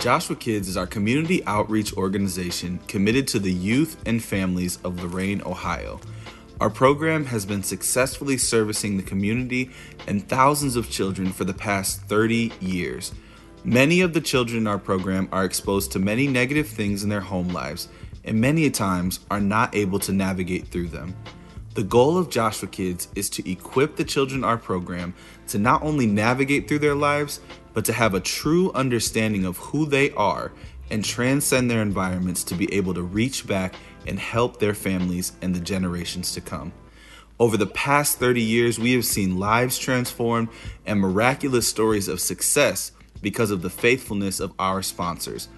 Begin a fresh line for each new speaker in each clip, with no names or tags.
Joshua Kids is our community outreach organization committed to the youth and families of Lorain, Ohio. Our program has been successfully servicing the community and thousands of children for the past 30 years. Many of the children in our program are exposed to many negative things in their home lives and many times are not able to navigate through them. The goal of Joshua Kids is to equip the children in our program to not only navigate through their lives, but to have a true understanding of who they are and transcend their environments to be able to reach back and help their families and the generations to come. Over the past 30 years, we have seen lives transformed and miraculous stories of success because of the faithfulness of our sponsors.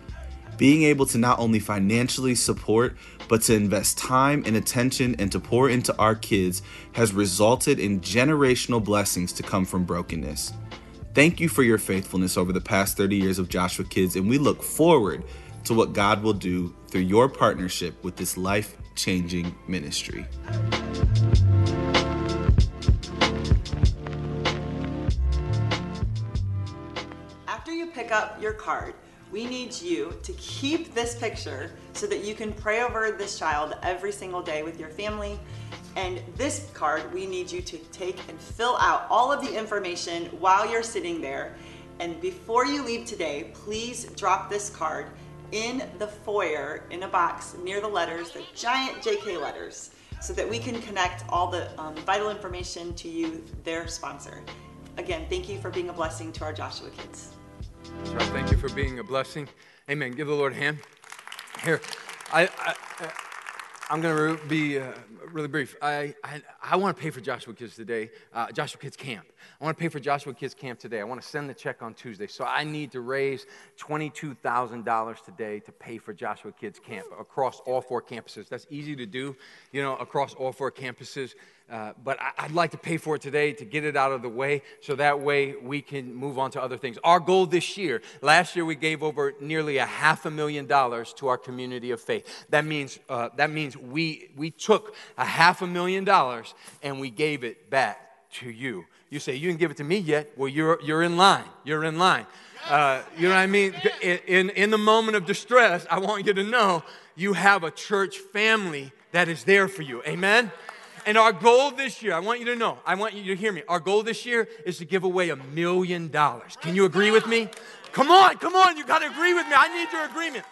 Being able to not only financially support, but to invest time and attention and to pour into our kids has resulted in generational blessings to come from brokenness. Thank you for your faithfulness over the past 30 years of Joshua Kids, and we look forward to what God will do through your partnership with this life changing ministry.
After you pick up your card, we need you to keep this picture so that you can pray over this child every single day with your family. And this card, we need you to take and fill out all of the information while you're sitting there. And before you leave today, please drop this card in the foyer in a box near the letters, the giant JK letters, so that we can connect all the um, vital information to you, their sponsor. Again, thank you for being a blessing to our Joshua kids.
That's right. Thank you for being a blessing. Amen. Give the Lord a hand. Here, I, I, I'm going to be uh, really brief. I, I, I want to pay for Joshua Kids today, uh, Joshua Kids Camp. I want to pay for Joshua Kids Camp today. I want to send the check on Tuesday. So I need to raise $22,000 today to pay for Joshua Kids Camp across all four campuses. That's easy to do, you know, across all four campuses. Uh, but I, would like to pay for it today to get it out of the way so that way we can move on to other things. Our goal this year, last year we gave over nearly a half a million dollars to our community of faith. That means, uh, that means we, we took a half a million dollars and we gave it back to you. You say, You didn't give it to me yet. Well, you're, you're in line. You're in line. Uh, you know what I mean? In, in, in the moment of distress, I want you to know you have a church family that is there for you. Amen? And our goal this year, I want you to know, I want you to hear me. Our goal this year is to give away a million dollars. Can you agree with me? Come on, come on, you got to agree with me. I need your agreement.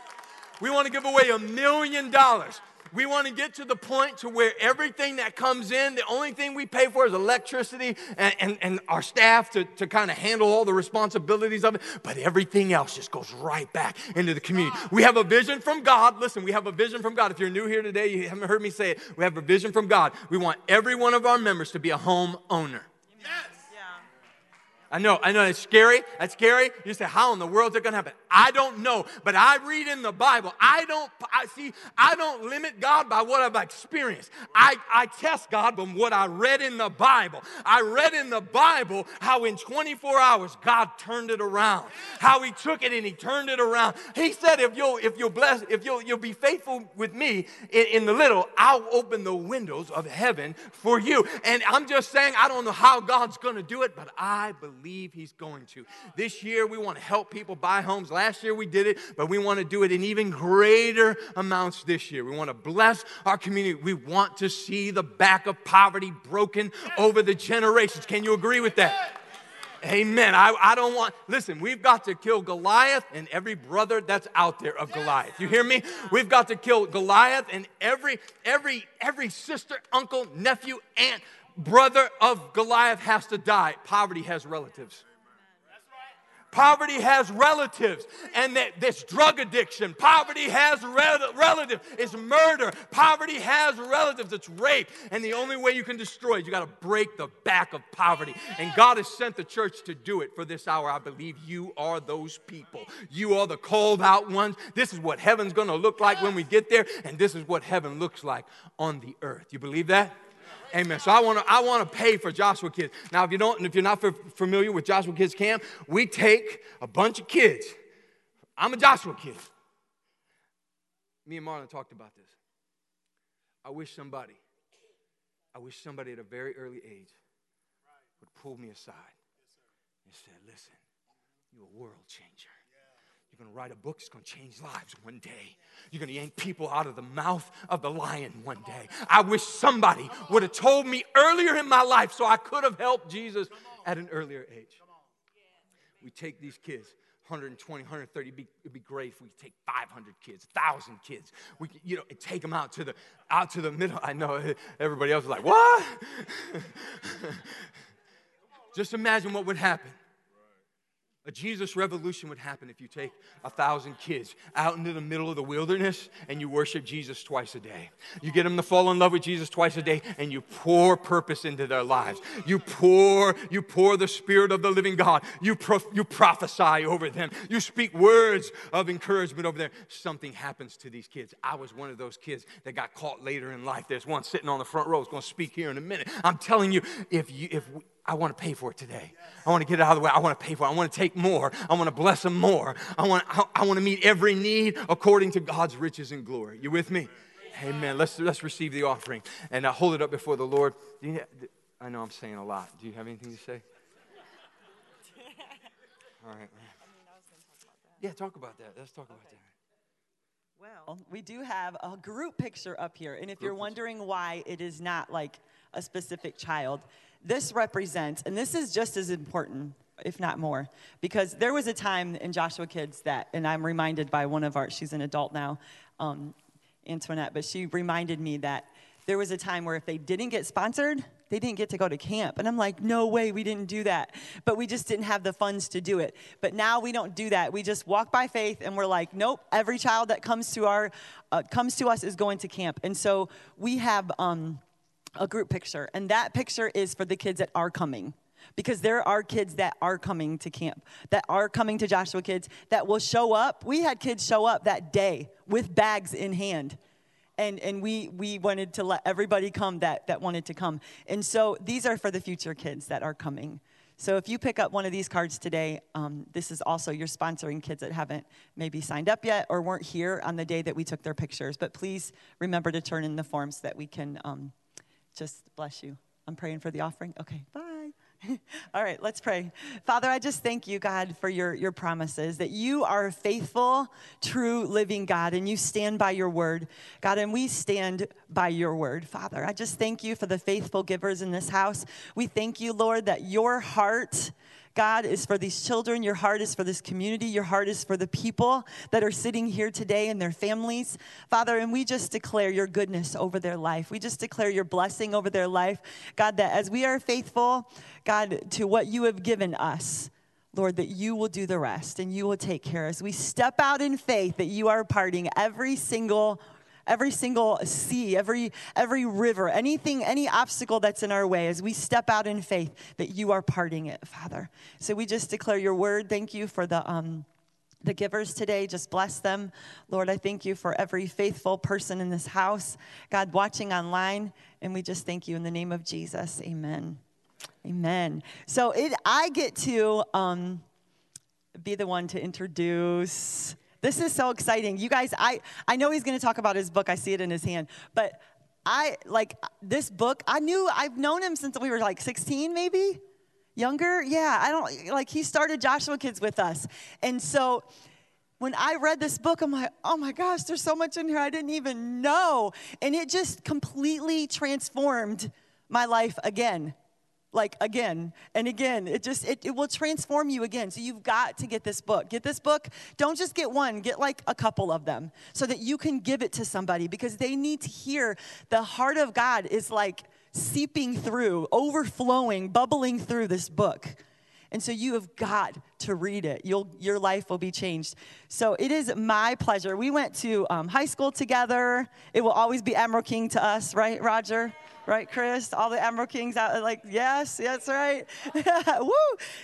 We want to give away a million dollars. We want to get to the point to where everything that comes in, the only thing we pay for is electricity and, and, and our staff to, to kind of handle all the responsibilities of it. But everything else just goes right back into the community. We have a vision from God. Listen, we have a vision from God. If you're new here today, you haven't heard me say it. We have a vision from God. We want every one of our members to be a home owner. Yes. I know, I know, it's scary. That's scary. You say, how in the world is it going to happen? I don't know, but I read in the Bible. I don't, I see, I don't limit God by what I've experienced. I, I test God from what I read in the Bible. I read in the Bible how in 24 hours God turned it around. How He took it and He turned it around. He said, if you'll, if you'll bless, if you'll, you'll be faithful with me in, in the little, I'll open the windows of heaven for you. And I'm just saying, I don't know how God's going to do it, but I believe believe He's going to. This year, we want to help people buy homes. Last year, we did it, but we want to do it in even greater amounts this year. We want to bless our community. We want to see the back of poverty broken over the generations. Can you agree with that? Amen. I, I don't want, listen, we've got to kill Goliath and every brother that's out there of Goliath. You hear me? We've got to kill Goliath and every, every, every sister, uncle, nephew, aunt, brother of Goliath has to die. Poverty has relatives. Poverty has relatives, and that this drug addiction. Poverty has re- relatives. It's murder. Poverty has relatives. It's rape. And the only way you can destroy it, you got to break the back of poverty. And God has sent the church to do it for this hour. I believe you are those people. You are the called out ones. This is what heaven's going to look like when we get there, and this is what heaven looks like on the earth. You believe that? Amen. So I want to I want to pay for Joshua Kids. Now, if you don't, if you're not familiar with Joshua Kids Camp, we take a bunch of kids. I'm a Joshua kid. Me and Marlon talked about this. I wish somebody, I wish somebody at a very early age would pull me aside and said, "Listen, you're a world changer. Going to write a book, it's going to change lives one day. You're going to yank people out of the mouth of the lion one day. I wish somebody would have told me earlier in my life so I could have helped Jesus at an earlier age. We take these kids 120, 130. It'd be, it'd be great if we could take 500 kids, 1,000 kids. We could, you know, take them out to the out to the middle. I know everybody else is like, what? Just imagine what would happen a Jesus revolution would happen if you take a thousand kids out into the middle of the wilderness and you worship Jesus twice a day. You get them to fall in love with Jesus twice a day and you pour purpose into their lives. You pour, you pour the Spirit of the living God. You, you prophesy over them. You speak words of encouragement over them. Something happens to these kids. I was one of those kids that got caught later in life. There's one sitting on the front row who's going to speak here in a minute. I'm telling you, if you, if I want to pay for it today. I want to get it out of the way. I want to pay for it. I want to take more. I want to bless them more. I want, I, I want to meet every need according to God's riches and glory. You with me? Amen. Let's, let's receive the offering and uh, hold it up before the Lord. You, I know I'm saying a lot. Do you have anything to say? All right. Yeah, talk about that. Let's talk about that.
Well, we do have a group picture up here. And if you're wondering why it is not like a specific child, this represents, and this is just as important, if not more, because there was a time in Joshua Kids that, and I'm reminded by one of our, she's an adult now, um, Antoinette, but she reminded me that there was a time where if they didn't get sponsored, they didn't get to go to camp. And I'm like, no way, we didn't do that. But we just didn't have the funds to do it. But now we don't do that. We just walk by faith and we're like, nope, every child that comes to our, uh, comes to us is going to camp. And so we have, um, a group picture, and that picture is for the kids that are coming. Because there are kids that are coming to camp, that are coming to Joshua Kids, that will show up. We had kids show up that day with bags in hand. And, and we, we wanted to let everybody come that, that wanted to come. And so these are for the future kids that are coming. So if you pick up one of these cards today, um, this is also you're sponsoring kids that haven't maybe signed up yet or weren't here on the day that we took their pictures. But please remember to turn in the forms so that we can um, just bless you. I'm praying for the offering. Okay, bye. All right, let's pray. Father, I just thank you, God, for your, your promises that you are a faithful, true, living God, and you stand by your word, God, and we stand by your word, Father. I just thank you for the faithful givers in this house. We thank you, Lord, that your heart God is for these children. Your heart is for this community. Your heart is for the people that are sitting here today and their families. Father, and we just declare your goodness over their life. We just declare your blessing over their life. God, that as we are faithful, God, to what you have given us, Lord, that you will do the rest and you will take care as we step out in faith that you are parting every single every single sea, every, every river, anything, any obstacle that's in our way as we step out in faith that you are parting it, Father. So we just declare your word. Thank you for the, um, the givers today. Just bless them. Lord, I thank you for every faithful person in this house, God, watching online. And we just thank you in the name of Jesus. Amen. Amen. So it, I get to um, be the one to introduce this is so exciting. You guys, I, I know he's going to talk about his book. I see it in his hand. But I, like, this book, I knew, I've known him since we were like 16, maybe? Younger? Yeah, I don't, like, he started Joshua Kids with us. And so, when I read this book, I'm like, oh my gosh, there's so much in here I didn't even know. And it just completely transformed my life again like again and again it just it, it will transform you again so you've got to get this book get this book don't just get one get like a couple of them so that you can give it to somebody because they need to hear the heart of god is like seeping through overflowing bubbling through this book and so you have got to read it. You'll, your life will be changed. So it is my pleasure. We went to um, high school together. It will always be Admiral King to us, right, Roger? Right, Chris? All the Admiral Kings out, like, yes, that's right. Woo!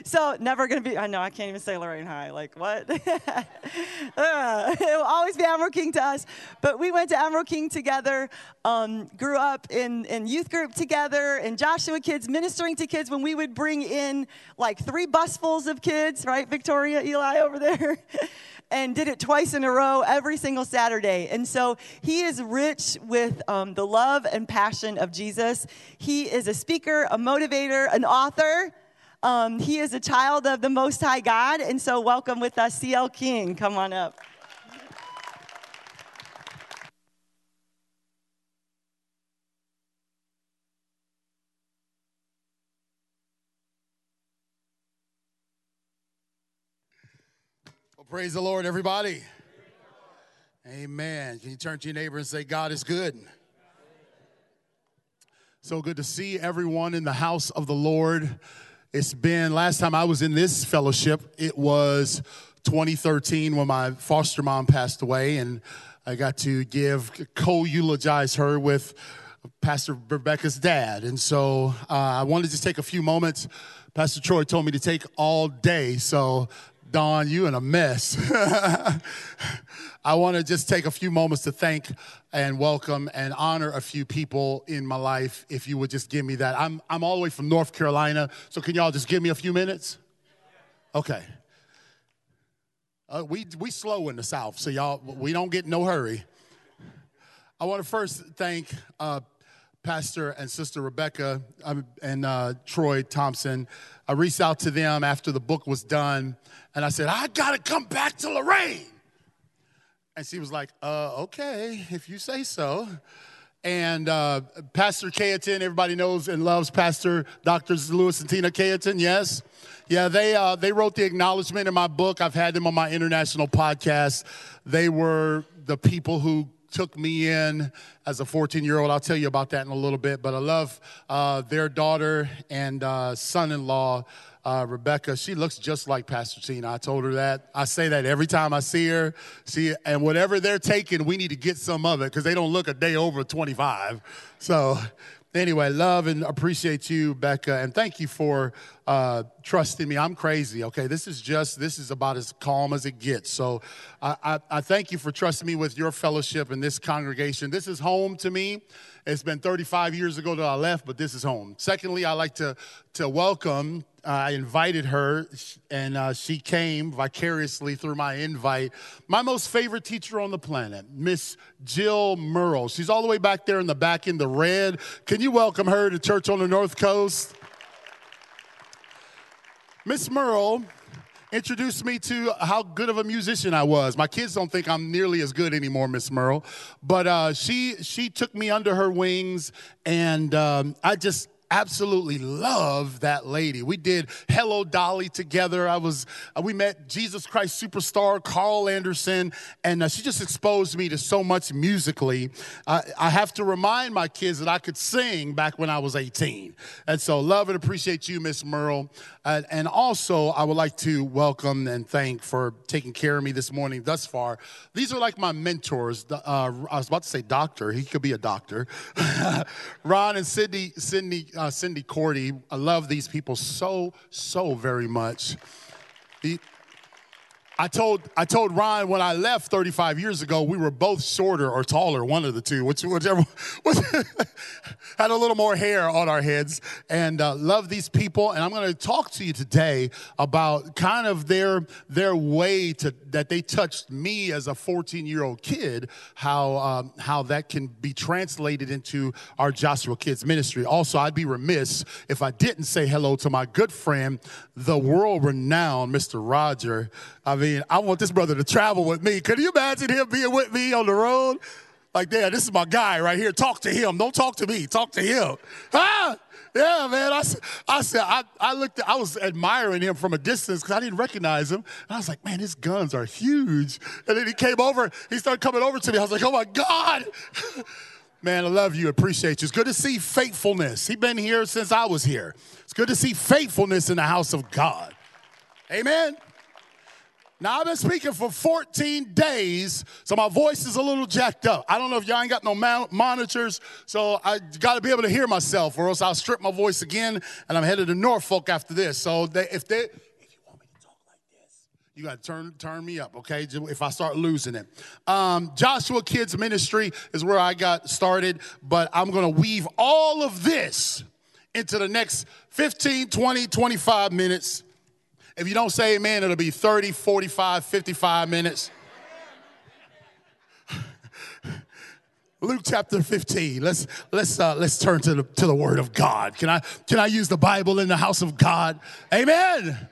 So never gonna be, I know, I can't even say Lorain High. Like, what? uh, it will always be Admiral King to us. But we went to Admiral King together, um, grew up in, in youth group together, in Joshua Kids, ministering to kids when we would bring in like three busfuls of kids, right? Victoria, Eli over there and did it twice in a row every single Saturday. And so he is rich with um, the love and passion of Jesus. He is a speaker, a motivator, an author. Um, he is a child of the Most High God, and so welcome with us, CL King. Come on up.
Well, praise the Lord, everybody. Amen. Can you turn to your neighbor and say, God is good? So good to see everyone in the house of the Lord. It's been, last time I was in this fellowship, it was 2013 when my foster mom passed away, and I got to give, co eulogize her with Pastor Rebecca's dad. And so uh, I wanted to just take a few moments. Pastor Troy told me to take all day, so Don, you in a mess. I want to just take a few moments to thank and welcome and honor a few people in my life. If you would just give me that. I'm, I'm all the way from North Carolina, so can y'all just give me a few minutes? Okay. Uh, we, we slow in the South, so y'all, we don't get no hurry. I want to first thank uh, Pastor and Sister Rebecca um, and uh, Troy Thompson. I reached out to them after the book was done, and I said, I got to come back to Lorain. And she was like, uh, okay, if you say so. And uh, Pastor Cayeton, everybody knows and loves Pastor Doctors Lewis and Tina Cayeton, yes? Yeah, they, uh, they wrote the acknowledgement in my book. I've had them on my international podcast. They were the people who took me in as a 14 year old. I'll tell you about that in a little bit. But I love uh, their daughter and uh, son in law uh, Rebecca, she looks just like Pastor Tina. I told her that. I say that every time I see her. See, and whatever they're taking, we need to get some of it because they don't look a day over 25. So, anyway, love and appreciate you, Becca, and thank you for uh, trusting me. I'm crazy, okay? This is just, this is about as calm as it gets. So I, I, I thank you for trusting me with your fellowship in this congregation. This is home to me. It's been 35 years ago that I left, but this is home. Secondly, I like to, to welcome, I invited her, and uh, she came vicariously through my invite. My most favorite teacher on the planet, Miss Jill Merle. She's all the way back there in the back in the red. Can you welcome her to Church on the North Coast? Miss Merle introduced me to how good of a musician I was. My kids don't think I'm nearly as good anymore, Miss Merle, but uh, she she took me under her wings, and um, I just absolutely love that lady. We did Hello Dolly together. I was uh, we met Jesus Christ superstar Carl Anderson, and uh, she just exposed me to so much musically. Uh, I have to remind my kids that I could sing back when I was 18, and so love and appreciate you, Miss Merle. Uh, and also, I would like to welcome and thank for taking care of me this morning thus far. These are like my mentors. Uh, I was about to say doctor. He could be a doctor. Ron and Sydney, Sydney, uh, Cindy Cordy. I love these people so, so very much. The, I told I told Ron when I left 35 years ago we were both shorter or taller, one of the two, which whichever had a little more hair on our heads. And uh, love these people. And I'm going to talk to you today about kind of their their way to that they touched me as a 14 year old kid. How um, how that can be translated into our Joshua Kids ministry. Also, I'd be remiss if I didn't say hello to my good friend, the world renowned Mr. Roger. I mean, I want this brother to travel with me. Could you imagine him being with me on the road? Like, yeah, this is my guy right here. Talk to him. Don't talk to me. Talk to him. Ah, yeah, man. I, I said, I, I looked, I was admiring him from a distance because I didn't recognize him. And I was like, man, his guns are huge. And then he came over, he started coming over to me. I was like, oh my God. Man, I love you, appreciate you. It's good to see faithfulness. He's been here since I was here. It's good to see faithfulness in the house of God. Amen. Now, I've been speaking for 14 days, so my voice is a little jacked up. I don't know if y'all ain't got no monitors, so I got to be able to hear myself, or else I'll strip my voice again, and I'm headed to Norfolk after this. So they, if they, if you want me to talk like this, you got to turn turn me up, okay? If I start losing it. Um, Joshua Kids Ministry is where I got started, but I'm to weave all of this into the next 15, 20, 25 minutes if you don't say amen, it'll be 30, 45, 55 minutes. Luke chapter 15. Let's let's uh, let's turn to the to the word of God. Can I can I use the Bible in the house of God? Amen.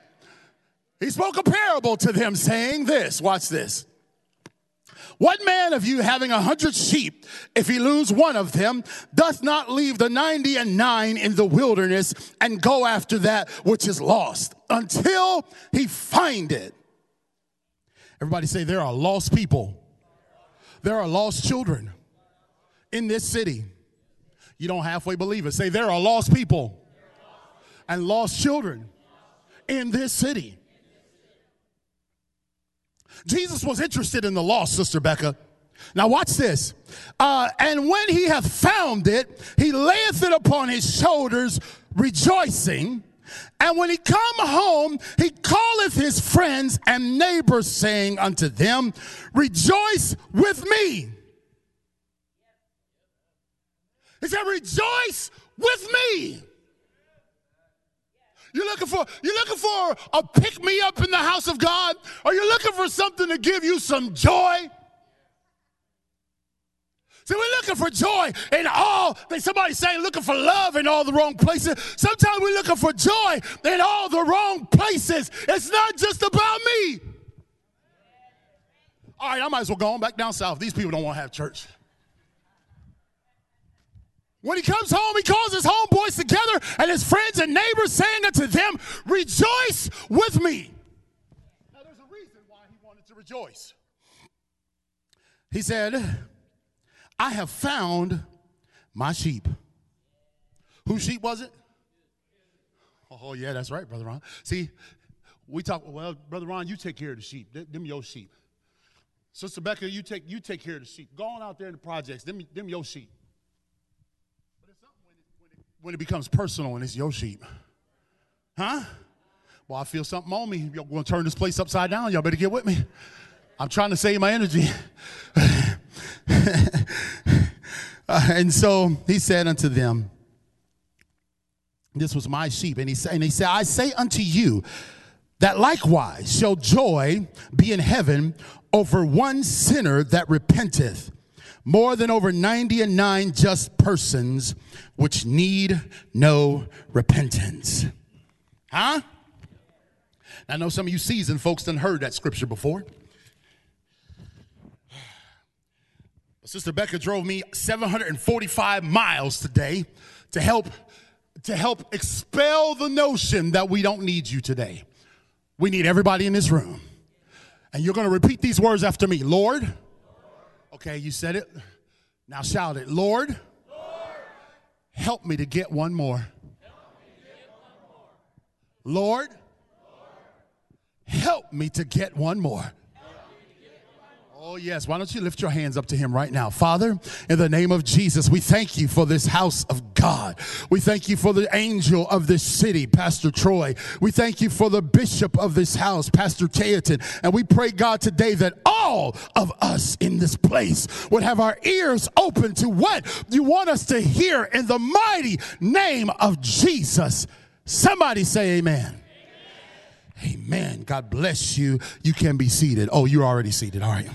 He spoke a parable to them saying this. Watch this. What man of you having a hundred sheep, if he lose one of them, doth not leave the ninety and nine in the wilderness and go after that which is lost until he find it? Everybody say there are lost people. There are lost children in this city. You don't halfway believe it. Say, there are lost people and lost children in this city. Jesus was interested in the lost, Sister Becca. Now, watch this. Uh, and when he hath found it, he layeth it upon his shoulders, rejoicing. And when he come home, he calleth his friends and neighbors, saying unto them, Rejoice with me. He said, Rejoice with me. You're looking for you're looking for a pick me up in the house of God? Are you looking for something to give you some joy? See, we're looking for joy in all. Somebody saying looking for love in all the wrong places. Sometimes we're looking for joy in all the wrong places. It's not just about me. All right, I might as well go on back down south. These people don't want to have church. When he comes home, he calls his homeboys together and his friends and neighbors, saying unto them, Rejoice with me. Now, there's a reason why he wanted to rejoice. He said, I have found my sheep. Whose sheep was it? Oh, yeah, that's right, Brother Ron. See, we talk, well, Brother Ron, you take care of the sheep. Them your sheep. Sister Becca, you take, you take care of the sheep. Go on out there in the projects. Them, them your sheep But it's something when it becomes personal and it's your sheep. Huh? Well, I feel something on me. Y'all to turn this place upside down. Y'all better get with me. I'm trying to save my energy. and so he said unto them, This was my sheep. And he, said, and he said, I say unto you that likewise shall joy be in heaven over one sinner that repenteth more than over 90 and 9 just persons which need no repentance. Huh? I know some of you seasoned folks done heard that scripture before. Sister Becca drove me 745 miles today to help to help expel the notion that we don't need you today. We need everybody in this room. And you're going to repeat these words after me. Lord, Okay, you said it. Now shout it. Lord, help me to get one more. Lord, help me to get one more. Oh, yes. Why don't you lift your hands up to him right now? Father, in the name of Jesus, we thank you for this house of God. We thank you for the angel of this city, Pastor Troy. We thank you for the bishop of this house, Pastor Teaton. And we pray, God, today that all of us in this place would have our ears open to what you want us to hear in the mighty name of Jesus. Somebody say amen. Amen. God bless you. You can be seated. Oh, you're already seated. All right.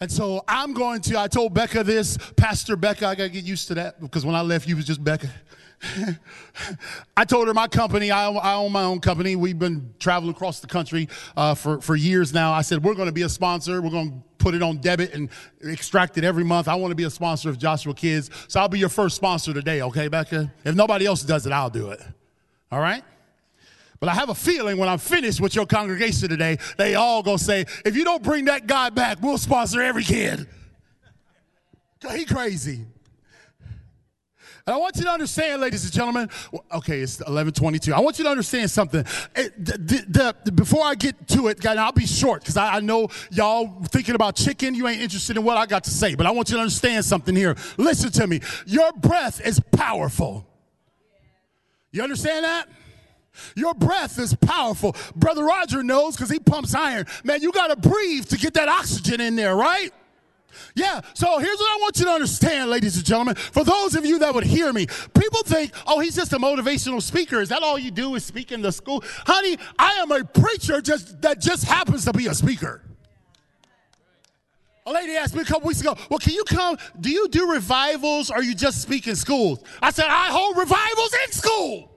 And so I'm going to, I told Becca this, Pastor Becca, I got to get used to that because when I left, you was just Becca. I told her my company, I own, I own, my own company. We've been traveling across the country uh, for, for years now. I said, we're going to be a sponsor. We're going to put it on debit and extract it every month. I want to be a sponsor of Joshua Kids. So I'll be your first sponsor today, okay, Becca? If nobody else does it, I'll do it. All right? But I have a feeling when I'm finished with your congregation today, they all gonna say, if you don't bring that guy back, we'll sponsor every kid. He crazy. And I want you to understand, ladies and gentlemen. Okay, it's 11:22. I want you to understand something. It, the, the, before I get to it, guys, I'll be short because I, I, know y'all thinking about chicken. You ain't interested in what I got to say, but I want you to understand something here. Listen to me. Your breath is powerful. You understand that? Your breath is powerful. Brother Roger knows because he pumps iron. Man, you got to breathe to get that oxygen in there, right? Yeah, so here's what I want you to understand, ladies and gentlemen. For those of you that would hear me, people think, oh, he's just a motivational speaker. Is that all you do is speak in the school? Honey, I am a preacher just that just happens to be a speaker. A lady asked me a couple weeks ago, well, can you come? Do you do revivals or you just speak in schools? I said, I hold revivals in school.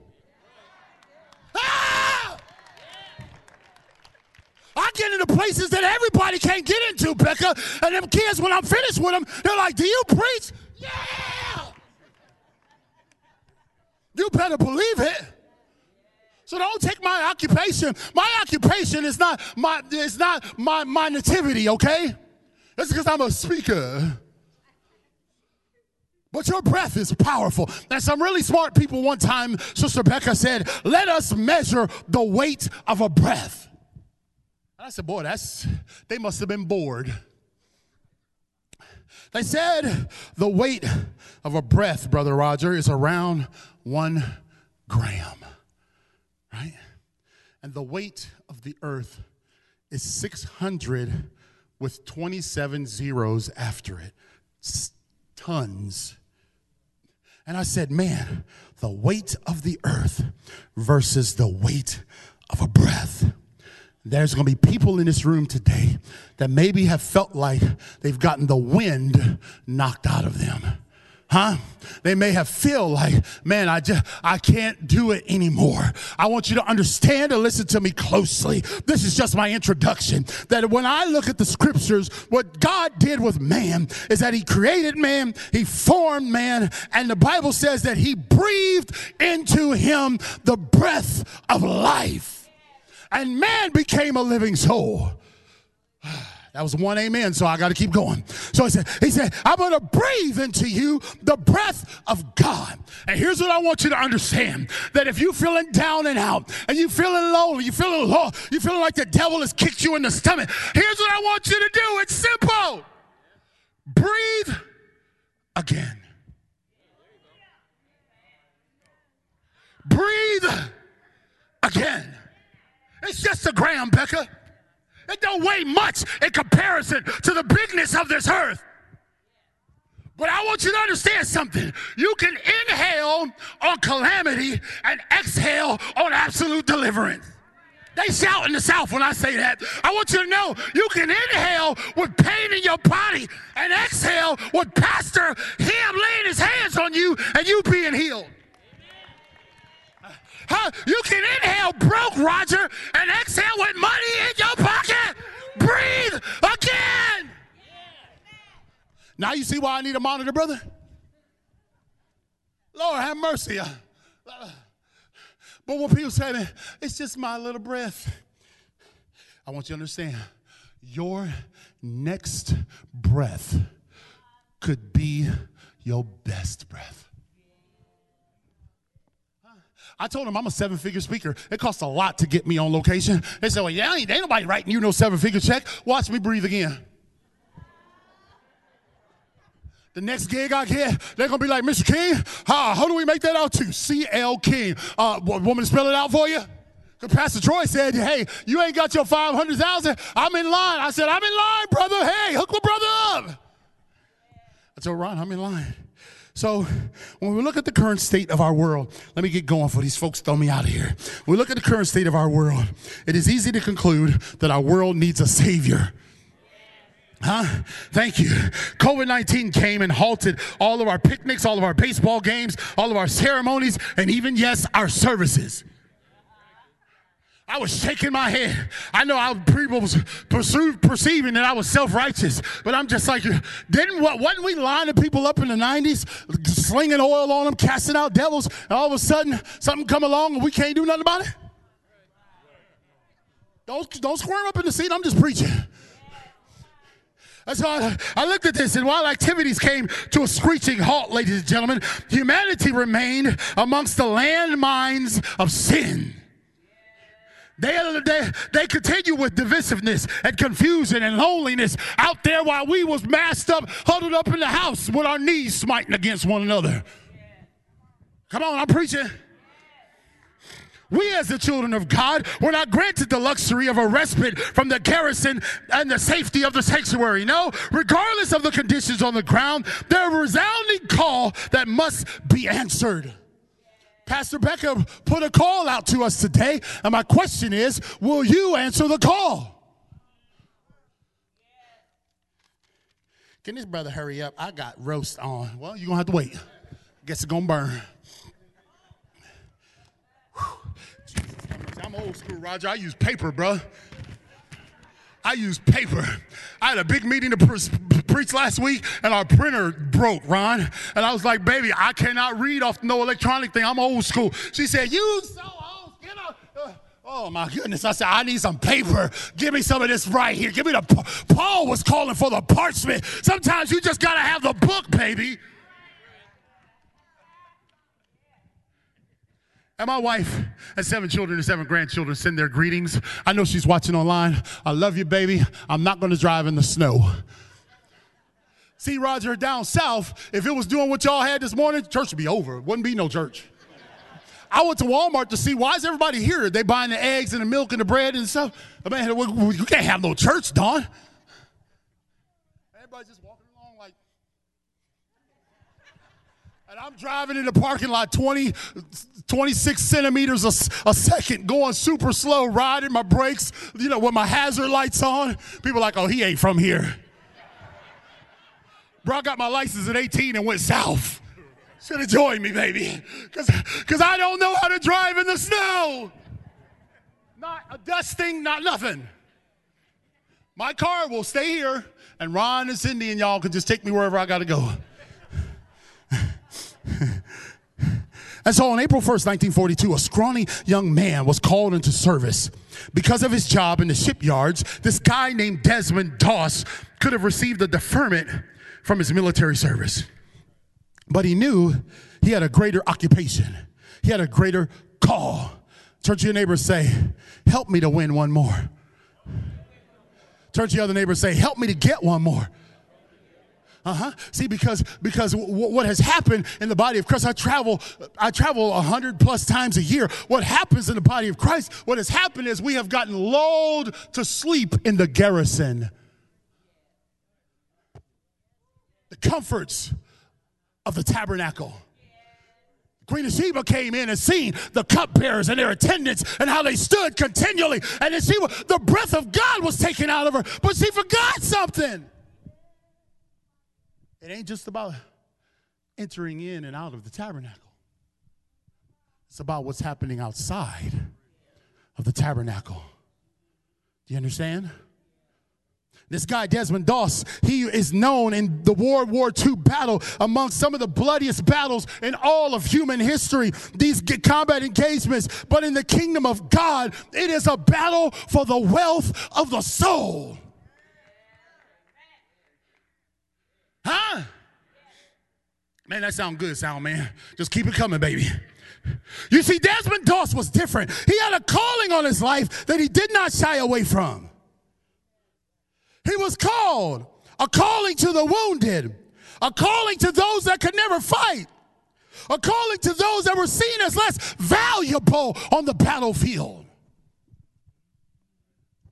Ah! I get into places that everybody can't get into, Becca. And them kids, when I'm finished with them, they're like, Do you preach? Yeah! You better believe it. So don't take my occupation. My occupation is not my is not my, my nativity, okay? That's because I'm a speaker. But your breath is powerful. And some really smart people one time, Sister Becca said, let us measure the weight of a breath. And I said, boy, that's, they must have been bored. They said the weight of a breath, Brother Roger, is around one gram, right? And the weight of the earth is 600 with 27 zeros after it. Tons. And I said, man, the weight of the earth versus the weight of a breath. There's going to be people in this room today that maybe have felt like they've gotten the wind knocked out of them. Huh? They may have feel like, man, I just, I can't do it anymore. I want you to understand and listen to me closely. This is just my introduction. That when I look at the scriptures, what God did with man is that he created man, he formed man, and the Bible says that he breathed into him the breath of life and man became a living soul. That was one amen, so I got to keep going. So he said, he said, I'm going to breathe into you the breath of God. And here's what I want you to understand, that if you're feeling down and out, and you're feeling low, you're feeling low, you're feeling like the devil has kicked you in the stomach, here's what I want you to do. It's simple. Breathe again. Breathe again. It's just a gram, Becca. It don't weigh much in comparison to the bigness of this earth. But I want you to understand something. You can inhale on calamity and exhale on absolute deliverance. They shout in the South when I say that. I want you to know you can inhale with pain in your body and exhale with Pastor Him laying his hands on you and you being healed. Huh? You can inhale broke, Roger, and exhale with money in your pocket. Breathe again. Now you see why I need a monitor, brother? Lord, have mercy. Uh, but what people say, it's just my little breath. I want you to understand your next breath could be your best breath. I told them I'm a seven figure speaker. It costs a lot to get me on location. They said, Well, yeah, ain't, ain't nobody writing you no seven figure check. Watch me breathe again. The next gig I get, they're gonna be like, Mr. King, how, how do we make that out to? C.L. King. Uh, woman, spell it out for you? Pastor Troy said, hey, you ain't got your 500,000. I'm in line. I said, I'm in line, brother. Hey, hook my brother up. I told Ron, I'm in line. So when we look at the current state of our world, let me get going for these folks throw me out of here. When we look at the current state of our world, it is easy to conclude that our world needs a savior. Huh? Thank you. COVID 19 came and halted all of our picnics, all of our baseball games, all of our ceremonies, and even, yes, our services. I was shaking my head. I know I people was perceiving that I was self-righteous, but I'm just like, didn't what wasn't we lining people up in the 90s, slinging oil on them, casting out devils, and all of a sudden something come along and we can't do nothing about it? Don't don't squirm up in the seat. I'm just preaching. So I, I looked at this, and while activities came to a screeching halt, ladies and gentlemen, humanity remained amongst the landmines of sin. They, they, they continue with divisiveness and confusion and loneliness out there while we was masked up, huddled up in the house with our knees smiting against one another. Come on, I'm preaching. We, as the children of God, were not granted the luxury of a respite from the garrison and the safety of the sanctuary. No, regardless of the conditions on the ground, there is a resounding call that must be answered. Pastor Becca put a call out to us today, and my question is will you answer the call? Can this brother hurry up? I got roast on. Well, you're going to have to wait. Guess it's going to burn. I'm old school, Roger. I use paper, bro. I use paper. I had a big meeting to pre- preach last week, and our printer broke, Ron. And I was like, baby, I cannot read off no electronic thing. I'm old school. She said, You so old. Get up. Uh, Oh my goodness. I said, I need some paper. Give me some of this right here. Give me the. Paul was calling for the parchment. Sometimes you just got to have the book, baby. And my wife and seven children and seven grandchildren send their greetings. I know she's watching online. I love you, baby. I'm not going to drive in the snow. See, Roger, down south, if it was doing what y'all had this morning, church would be over. It wouldn't be no church. I went to Walmart to see why is everybody here? They buying the eggs and the milk and the bread and stuff. Man, you can't have no church, Don. Everybody's just walking along like. And I'm driving in the parking lot 20, 26 centimeters a, a second, going super slow, riding my brakes, you know, with my hazard lights on. People like, oh, he ain't from here. Bro, I got my license at 18 and went south. Should have joined me, baby. Because I don't know how to drive in the snow. Not a dusting, not nothing. My car will stay here, and Ron and Cindy and y'all can just take me wherever I got to go. and so on April 1st, 1942, a scrawny young man was called into service. Because of his job in the shipyards, this guy named Desmond Doss could have received a deferment from his military service. But he knew he had a greater occupation, he had a greater call. Turn your neighbors say, Help me to win one more. Turn your other neighbors say, Help me to get one more. Uh-huh. See, because because w- what has happened in the body of Christ, I travel, I travel a hundred plus times a year. What happens in the body of Christ? What has happened is we have gotten lulled to sleep in the garrison. The comforts of the tabernacle. Queen of Sheba came in and seen the cupbearers and their attendants and how they stood continually. And then she, the breath of God was taken out of her, but she forgot something. It ain't just about entering in and out of the tabernacle. It's about what's happening outside of the tabernacle. Do you understand? This guy, Desmond Doss, he is known in the World War II battle among some of the bloodiest battles in all of human history, these combat engagements. But in the kingdom of God, it is a battle for the wealth of the soul. Huh? Man, that sound good, sound man. Just keep it coming, baby. You see, Desmond Doss was different. He had a calling on his life that he did not shy away from. He was called a calling to the wounded, a calling to those that could never fight, a calling to those that were seen as less valuable on the battlefield.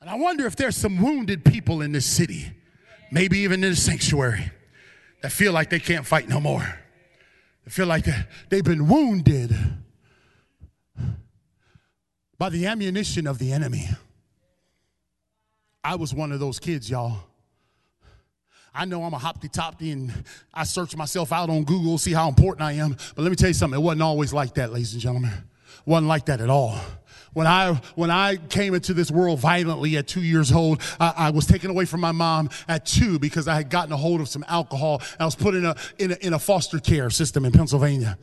And I wonder if there's some wounded people in this city, maybe even in the sanctuary, that feel like they can't fight no more. They feel like they've been wounded by the ammunition of the enemy. I was one of those kids, y'all. I know I'm a hopty topty and I search myself out on Google, see how important I am. But let me tell you something, it wasn't always like that, ladies and gentlemen. It wasn't like that at all. When I, when I came into this world violently at two years old, I, I, was taken away from my mom at two because I had gotten a hold of some alcohol. I was put in a, in a, in a foster care system in Pennsylvania.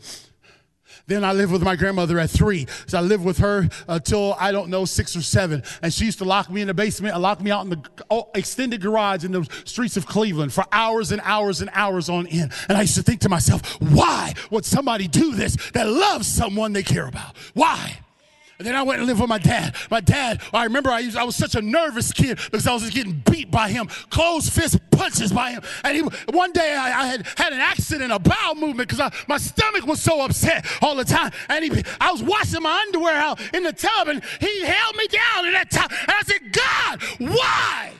Then I lived with my grandmother at three. So I lived with her until, I don't know, six or seven. And she used to lock me in the basement and lock me out in the oh, extended garage in the streets of Cleveland for hours and hours and hours on end. And I used to think to myself, why would somebody do this that loves someone they care about? Why? And then I went and lived with my dad. My dad, I remember I, used, I was such a nervous kid because I was just getting beat by him, closed fist punches by him. And he, one day I, I had had an accident, a bowel movement because my stomach was so upset all the time. And he, I was washing my underwear out in the tub and he held me down in that tub. And I said, God, why?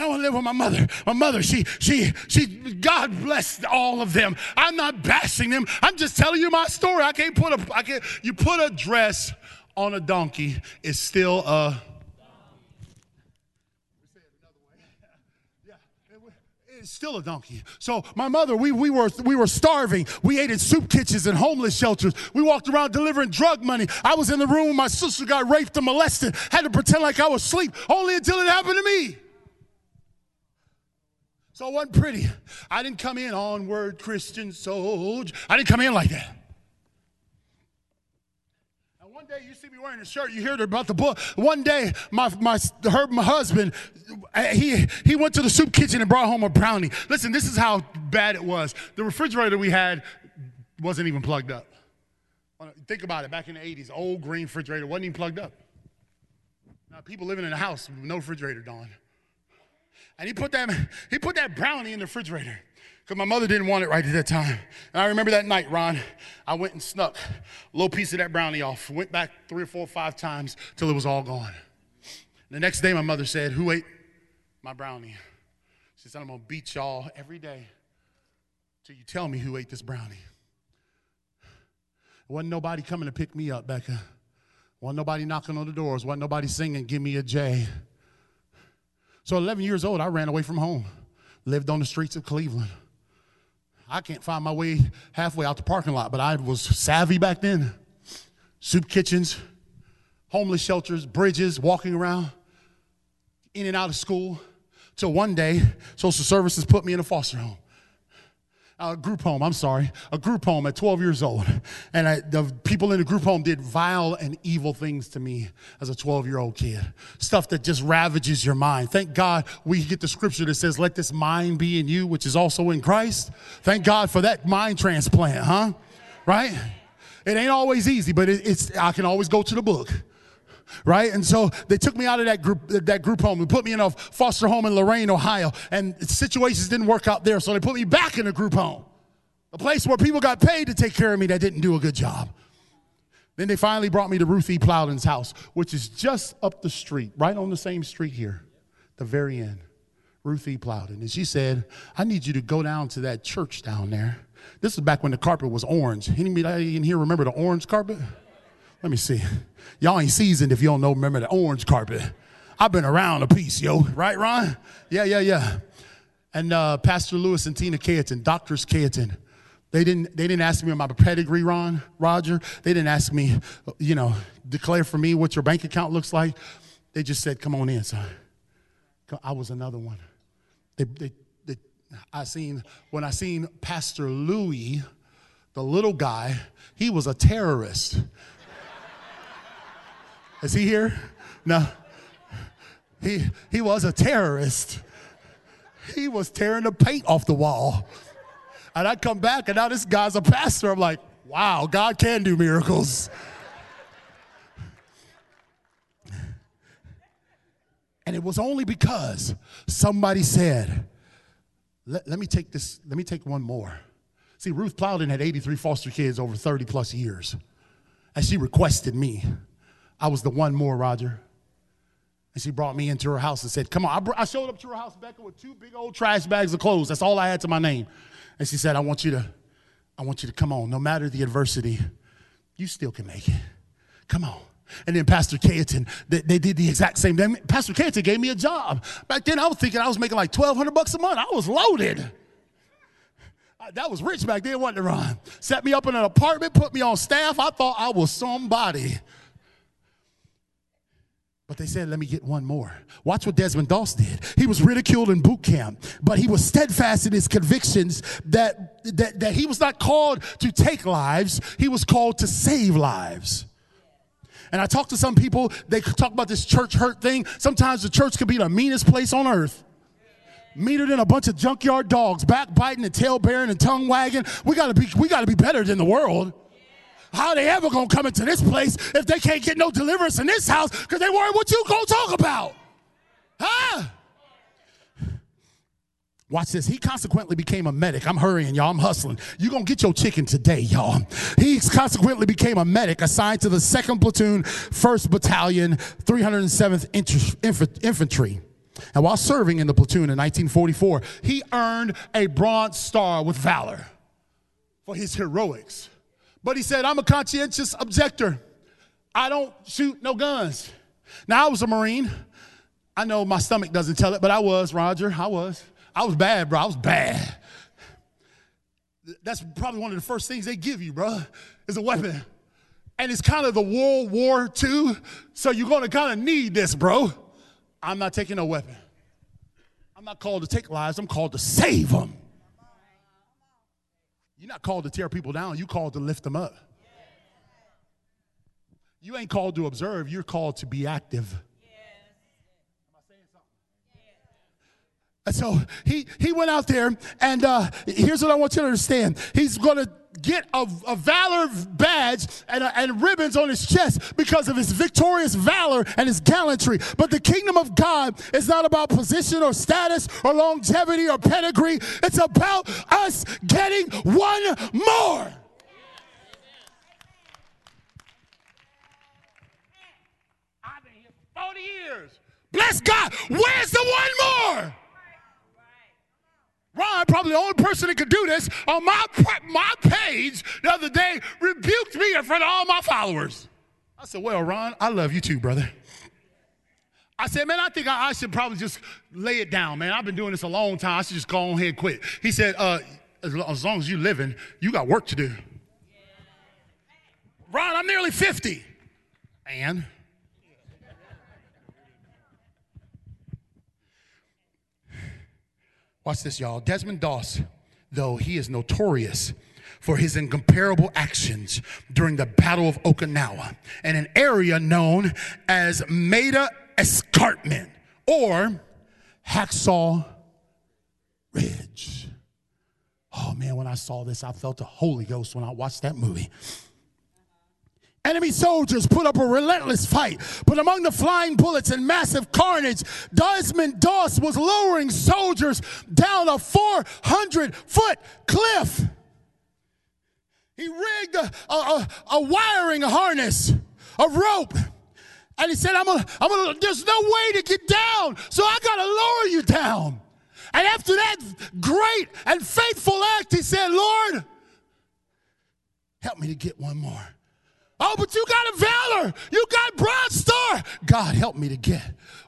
I want to live with my mother. My mother, she, she, she, God bless all of them. I'm not bashing them. I'm just telling you my story. I can't put a, I can't, you put a dress on a donkey, it's still a, don't we say it another way? Yeah. It's Still a donkey. So my mother, we, we were we were starving. We ate in soup kitchens and homeless shelters. We walked around delivering drug money. I was in the room. My sister got raped and molested. Had to pretend like I was asleep, only until it happened to me. So it wasn't pretty. I didn't come in onward, Christian soldier. I didn't come in like that. And one day you see me wearing a shirt, you hear about the book. One day, my my her my husband, uh, he he went to the soup kitchen and brought home a brownie. Listen, this is how bad it was. The refrigerator we had wasn't even plugged up. Think about it. Back in the 80s, old green refrigerator wasn't even plugged up. Now people living in a house with no refrigerator, Dawn. And he put that, he put that brownie in the refrigerator because my mother didn't want it right at that time. And I remember that night, Ron, I went and snuck a little piece of that brownie off. Went back three or four or five times till it was all gone. The next day, my mother said, Who ate my brownie? She said, I'm going to beat y'all every day till you tell me who ate this brownie. Wasn't nobody coming to pick me up, Becca. Wasn't nobody knocking on the doors. Wasn't nobody singing, Give me a J. So 11 years old, I ran away from home, lived on the streets of Cleveland. I can't find my way halfway out the parking lot, but I was savvy back then. Soup kitchens, homeless shelters, bridges, walking around, in and out of school. Till one day, social services put me in a foster home a group home, I'm sorry, a group home at 12 years old. And I, the people in the group home did vile and evil things to me as a 12 year old kid. Stuff that just ravages your mind. Thank God we get the scripture that says, Let this mind be in you, which is also in Christ. Thank God for that mind transplant, huh? Right? It ain't always easy, but it, it's I can always go to the book right? And so they took me out of that group, that group home and put me in a foster home in Lorain, Ohio. And situations didn't work out there, so they put me back in a group home, a place where people got paid to take care of me that didn't do a good job. Then they finally brought me to Ruth E. Plowden's house, which is just up the street, right on the same street here, the very end. Ruth E. Plowden. And she said, I need you to go down to that church down there. This is back when the carpet was orange. Anybody in here remember the orange carpet? Let me see. Y'all ain't seasoned if you don't know, remember the orange carpet. I've been around a piece, yo. Right, Ron? Yeah, yeah, yeah. And uh, Pastor Lewis and Tina Cayeton, Doctors Cayeton, they didn't, they didn't ask me on my pedigree, Ron, Roger. They didn't ask me, you know, declare for me what your bank account looks like. They just said, come on in, son. I was another one. They, they, they, I seen, when I seen Pastor Louis, the little guy, he was a terrorist. Is he here? No. He, he was a terrorist. He was tearing the paint off the wall. And I come back, and now this guy's a pastor. I'm like, wow, God can do miracles. And it was only because somebody said, let, let, me take this, let me take one more. See, Ruth Plowden had 83 foster kids over 30 plus years. And she requested me. I was the one more, Roger. And she brought me into her house and said, Come on. I, br- I showed up to her house, Becca, with two big old trash bags of clothes. That's all I had to my name. And she said, I want you to, I want you to come on. No matter the adversity, you still can make it. Come on. And then Pastor Cayeton, they, they, did the exact same thing. Pastor Cayeton gave me a job. Back then, I was thinking I was making like 1200 bucks a month. I was loaded. That was rich back then, wasn't it, Ron? Set me up in an apartment, put me on staff. I thought I was somebody. But they said, let me get one more. Watch what Desmond Doss did. He was ridiculed in boot camp, but he was steadfast in his convictions that, that, that he was not called to take lives, he was called to save lives. And I talk to some people, they talk about this church hurt thing. Sometimes the church can be the meanest place on earth. Meaner than a bunch of junkyard dogs, backbiting and tale bearing and tongue wagging. We gotta be, we gotta be better than the world. How they ever gonna come into this place if they can't get no deliverance in this house because they worry what you gonna talk about? Huh? Watch this. He consequently became a medic. I'm hurrying, y'all. I'm hustling. You're going to get your chicken today, y'all. He consequently became a medic assigned to the 2nd Platoon, 1st Battalion, 307th Infantry. And while serving in the platoon in 1944, he earned a Bronze Star with Valor for his heroics. But he said, I'm a conscientious objector. I don't shoot no guns. Now, I was a Marine. I know my stomach doesn't tell it, but I was, Roger. I was. I was bad, bro. I was bad. That's probably one of the first things they give you, bro, is a weapon. And it's kind of the World War II, so you're gonna kind of need this, bro. I'm not taking no weapon. I'm not called to take lives, I'm called to save them. You're not called to tear people down, you're called to lift them up. You ain't called to observe, you're called to be active. Am I saying something? And so he, he went out there, and uh, here's what I want you to understand. He's going to get a, a valor badge and, uh, and ribbons on his chest because of his victorious valor and his gallantry. But the kingdom of God is not about position or status or longevity or pedigree. It's about us getting one more. I've been here for 40 years. Bless God. Where's the one more? Ron, probably the only person that could do this, on my, my page the other day rebuked me in front of all my followers. I said, Well, Ron, I love you too, brother. I said, Man, I think I, I should probably just lay it down, man. I've been doing this a long time. I should just go on ahead and quit. He said, uh, as, as long as you're living, you got work to do. Ron, I'm nearly 50. And Watch this, y'all. Desmond Doss, though he is notorious for his incomparable actions during the Battle of Okinawa in an area known as Maeda Escarpment or Hacksaw Ridge. Oh man, when I saw this, I felt the Holy Ghost when I watched that movie. Enemy soldiers put up a relentless fight, but among the flying bullets and massive carnage, Desmond Doss was lowering soldiers down a 400 foot cliff. He rigged a, a, a, wiring harness, a rope, and he said, I'm gonna, I'm gonna, there's no way to get down, so I gotta lower you down. And after that great and faithful act, he said, Lord, help me to get one more. Oh, but you got a valor. You got broad star. God, help me to get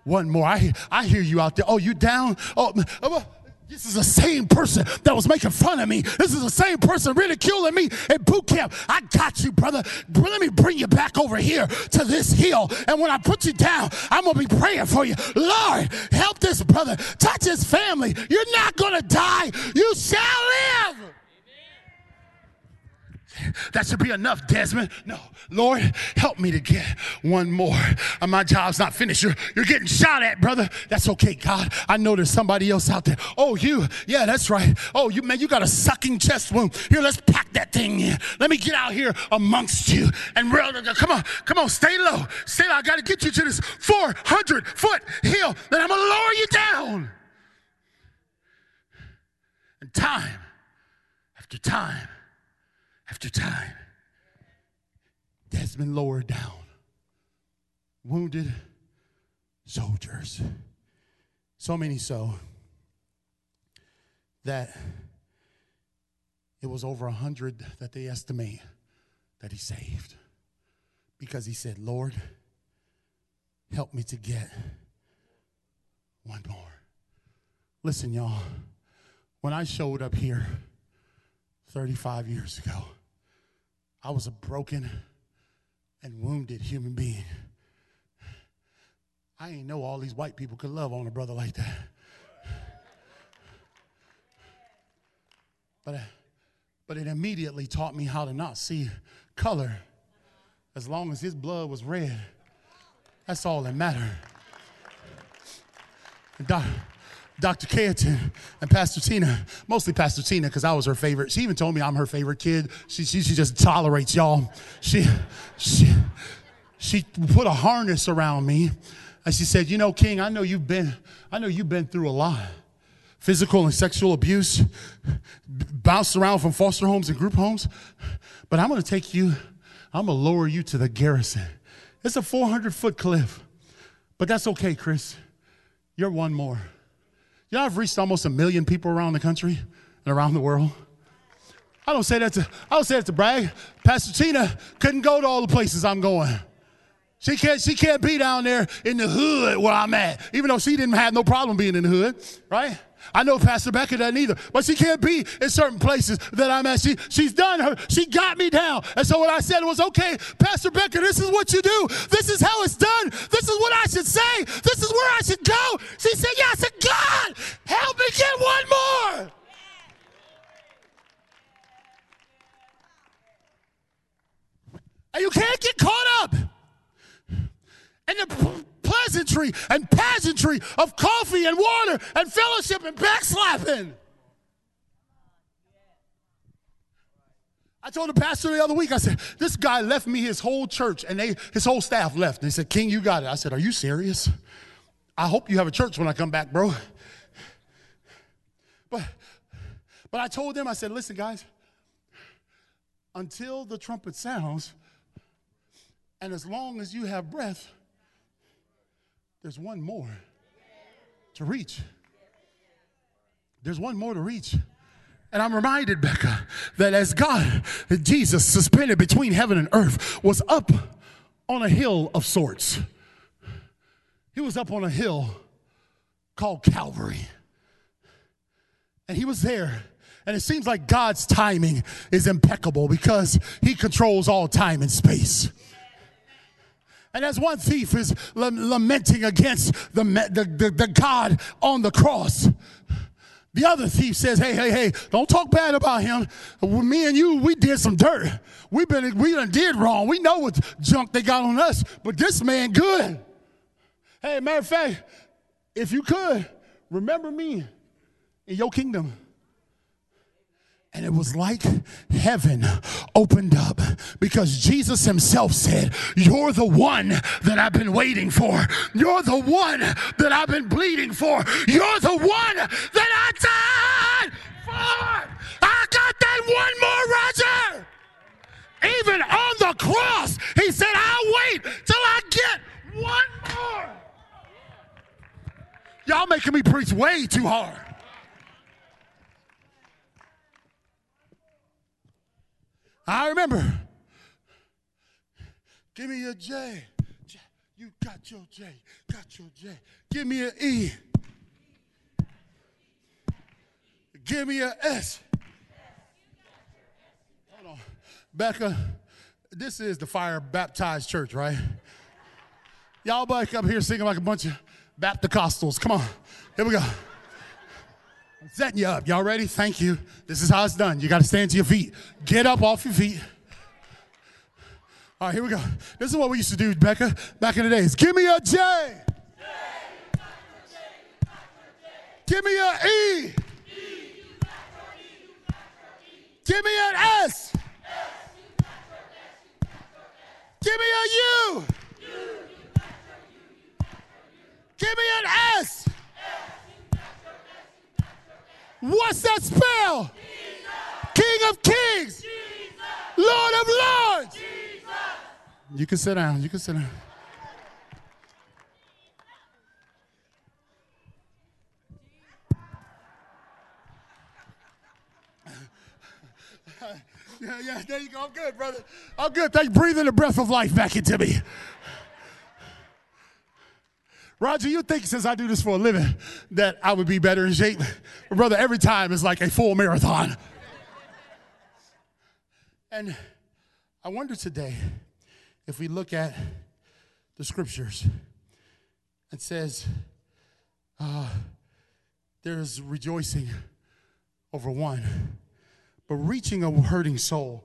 one more. I, I hear you out there. Oh, you down? Oh, oh this is the same person that was making fun of me. This is the same person ridiculing me at boot camp. I got you, brother. Let me bring you back over here to this hill. And when I put you down, I'm going to be praying for you. Lord, help this brother. Touch his family. You're not going to die. You shall live. That should be enough, Desmond. No, Lord, help me to get one more. Uh, my job's not finished. You're, you're getting shot at, brother. That's okay, God. I know there's somebody else out there. Oh, you. Yeah, that's right. Oh, you, man, you got a sucking chest wound. Here, let's pack that thing in. Let me get out here amongst you. And real, come on, come on, stay low. Stay low. I got to get you to this 400 foot hill. Then I'm going to lower you down. And time after time after time. Desmond lowered down. Wounded soldiers. So many so that it was over a hundred that they estimate that he saved. Because he said, Lord, help me to get one more. Listen, y'all, when I showed up here 35 years ago, I was a broken and wounded human being. I ain't know all these white people could love on a brother like that. But, but it immediately taught me how to not see color as long as his blood was red. That's all that mattered. Dr. Cayetan and Pastor Tina, mostly Pastor Tina, because I was her favorite. She even told me I'm her favorite kid. She, she, she just tolerates y'all. She, she, she put a harness around me and she said, You know, King, I know you've been, I know you've been through a lot. Physical and sexual abuse, bounced around from foster homes and group homes. But I'm gonna take you, I'm gonna lower you to the garrison. It's a 400 foot cliff. But that's okay, Chris. You're one more. You know, I've reached almost a million people around the country and around the world. I don't say that to I don't say that to brag. Pastor Tina couldn't go to all the places I'm going. She can't, she can't be down there in the hood where I'm at, even though she didn't have no problem being in the hood, right? I know Pastor Becca doesn't either, but she can't be in certain places that I'm at. She, she's done her, she got me down. And so what I said was, okay, Pastor Becca, this is what you do. This is how it's done. This is what I should say. This is where I should go. She said, yeah, I said, God, help me get one more. And you can't get caught up in the pleasantry and pageantry of coffee and water and fellowship and backslapping. I told the pastor the other week, I said, this guy left me his whole church and they, his whole staff left. And they said, King, you got it. I said, Are you serious? I hope you have a church when I come back, bro. But, but I told them, I said, listen, guys, until the trumpet sounds, and as long as you have breath, there's one more to reach. There's one more to reach. And I'm reminded, Becca, that as God, Jesus, suspended between heaven and earth, was up on a hill of sorts. He was up on a hill called Calvary. And he was there. And it seems like God's timing is impeccable because he controls all time and space. And as one thief is lamenting against the, the, the, the God on the cross, the other thief says, Hey, hey, hey, don't talk bad about him. Me and you, we did some dirt. We've been, we done did wrong. We know what junk they got on us, but this man good. Hey, matter of fact, if you could, remember me in your kingdom. And it was like heaven opened up because Jesus himself said, You're the one that I've been waiting for. You're the one that I've been bleeding for. You're the one that I died for. I got that one more, Roger. Even on the cross, he said, I'll wait till I get one more. Y'all making me preach way too hard. I remember. Give me a J. J. You got your J. Got your J. Give me an E. Give me a S. Hold on. Becca, this is the fire baptized church, right? Y'all back up here singing like a bunch of Baptist Come on. Here we go setting you up. Y'all ready? Thank you. This is how it's done. You got to stand to your feet. Get up off your feet. All right, here we go. This is what we used to do, Becca, back in the days. Give me a J. J. Give me an E. e. Give me an S. S Give me a U. Give me an S. What's that spell? Jesus. King of kings. Jesus. Lord of lords. Jesus. You can sit down. You can sit down. yeah, yeah, there you go. I'm good, brother. I'm good. Thank you. Breathing the breath of life back into me. Roger, you think since I do this for a living that I would be better in shape? But brother, every time is like a full marathon. And I wonder today if we look at the scriptures and says uh, there's rejoicing over one, but reaching a hurting soul,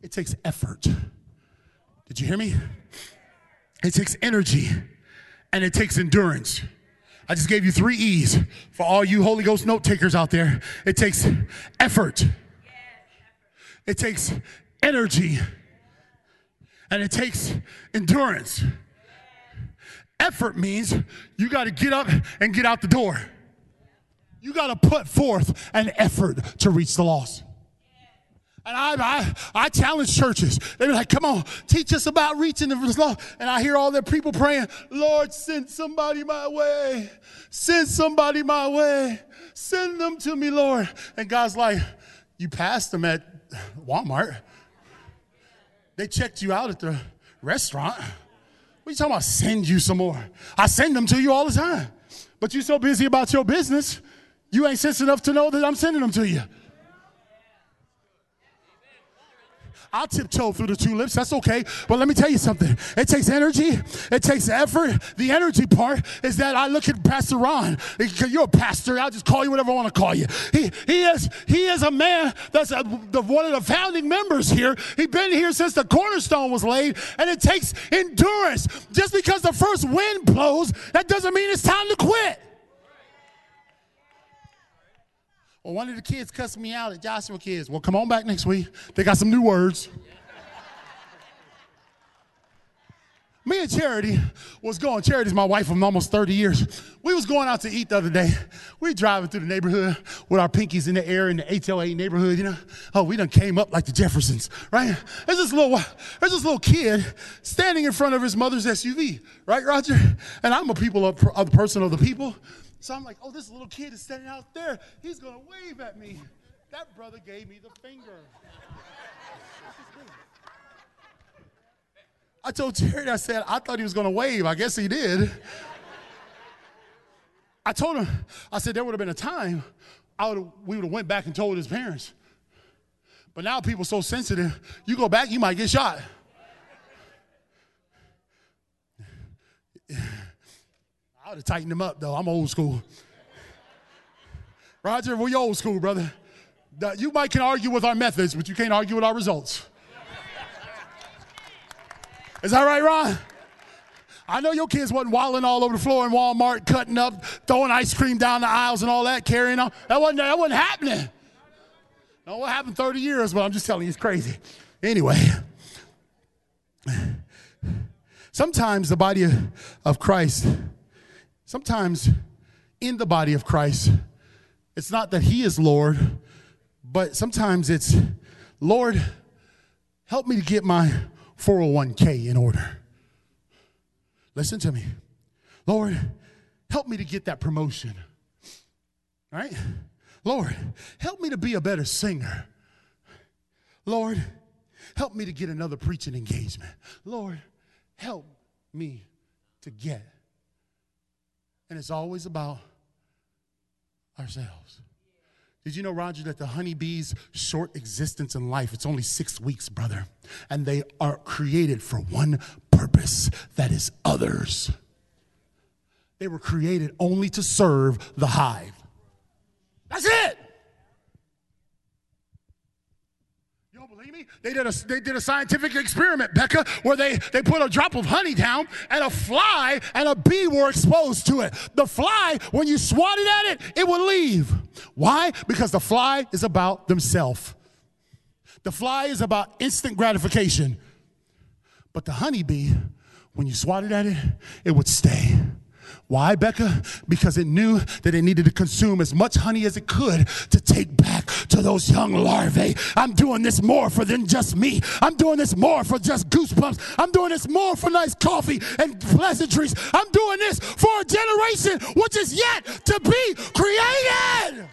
it takes effort. Did you hear me? It takes energy and it takes endurance. I just gave you three E's for all you Holy Ghost note takers out there. It takes effort, it takes energy, and it takes endurance. Effort means you got to get up and get out the door. You got to put forth an effort to reach the lost. And I, I, I challenge churches. They be like, come on, teach us about reaching the lost. And I hear all their people praying, Lord, send somebody my way. Send somebody my way. Send them to me, Lord. And God's like, you passed them at Walmart. They checked you out at the restaurant. What are you talking about? Send you some more. I send them to you all the time. But you're so busy about your business, You ain't sense enough to know that I'm sending them to you. I'll tiptoe through the tulips. That's okay. But let me tell you something. It takes energy. It takes effort. The energy part is that I look at Pastor Ron. You're a pastor. I'll just call you whatever I want to call you. He, he is he is a man that's a, the, one of the founding members here. He's been here since the cornerstone was laid, and it takes endurance. Just because the first wind blows, that doesn't mean it's time to quit. Well, one of the kids cussed me out at Joshua Kids. Well, come on back next week. They got some new words. me and Charity was going. Charity's my wife from almost 30 years. We was going out to eat the other day. We driving through the neighborhood with our pinkies in the air in the HOA neighborhood, you know. Oh, we done came up like the Jeffersons, right? There's this little there's this little kid standing in front of his mother's SUV, right, Roger? And I'm a people of, of the person of the people. So I'm like, oh, this little kid is standing out there. He's going to wave at me. That brother gave me the finger. I told Jared, I said, I thought he was going to wave. I guess he did. I told him, I said, there would have been a time I would we would have went back and told his parents. But now people so sensitive, you go back, you might get shot. I would have tightened him up, though. I'm old school. Roger, we old school, brother. You might can argue with our methods, but you can't argue with our results. Is that right, Ron? I know your kids wasn't wilding all over the floor in Walmart, cutting up, throwing ice cream down the aisles and all that, carrying on. That wasn't, that wasn't happening. No, what happened 30 years, but I'm just telling you, it's crazy. Anyway, sometimes the body of Christ Sometimes in the body of Christ, it's not that He is Lord, but sometimes it's, Lord, help me to get my 401k in order. Listen to me. Lord, help me to get that promotion. Right? Lord, help me to be a better singer. Lord, help me to get another preaching engagement. Lord, help me to get and it's always about ourselves. Did you know, Roger, that the honeybee's short existence in life, it's only six weeks, brother. And they are created for one purpose that is others. They were created only to serve the hive. That's it. Believe me? They did a, they did a scientific experiment, Becca, where they, they put a drop of honey down and a fly and a bee were exposed to it. The fly, when you swatted at it, it would leave. Why? Because the fly is about themselves. The fly is about instant gratification. But the honeybee, when you swatted at it, it would stay. Why, Becca? Because it knew that it needed to consume as much honey as it could to take back to those young larvae. I'm doing this more for than just me. I'm doing this more for just goosebumps. I'm doing this more for nice coffee and pleasantries. I'm doing this for a generation which is yet to be created.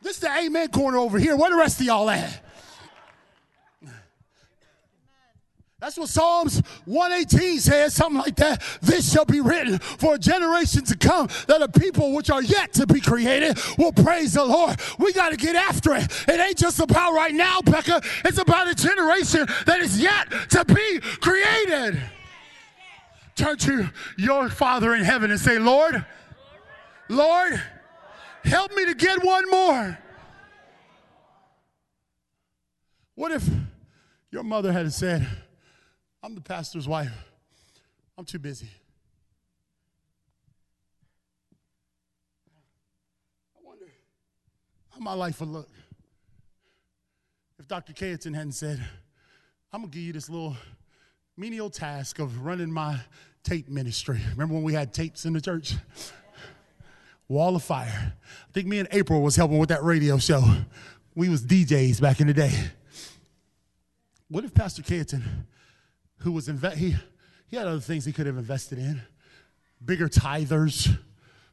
This is the amen corner over here. Where the rest of y'all at? That's what Psalms 118 says, something like that. This shall be written for a generation to come that the people which are yet to be created will praise the Lord. We got to get after it. It ain't just about right now, Becca. It's about a generation that is yet to be created. Turn to your Father in heaven and say, Lord, Lord, help me to get one more. What if your mother had said, I'm the pastor's wife. I'm too busy. I wonder how my life would look if Dr. Kayeton hadn't said, I'm going to give you this little menial task of running my tape ministry. Remember when we had tapes in the church? Wall of Fire. I think me and April was helping with that radio show. We was DJs back in the day. What if Pastor Kayeton who was inve- he, he had other things he could have invested in, bigger tithers,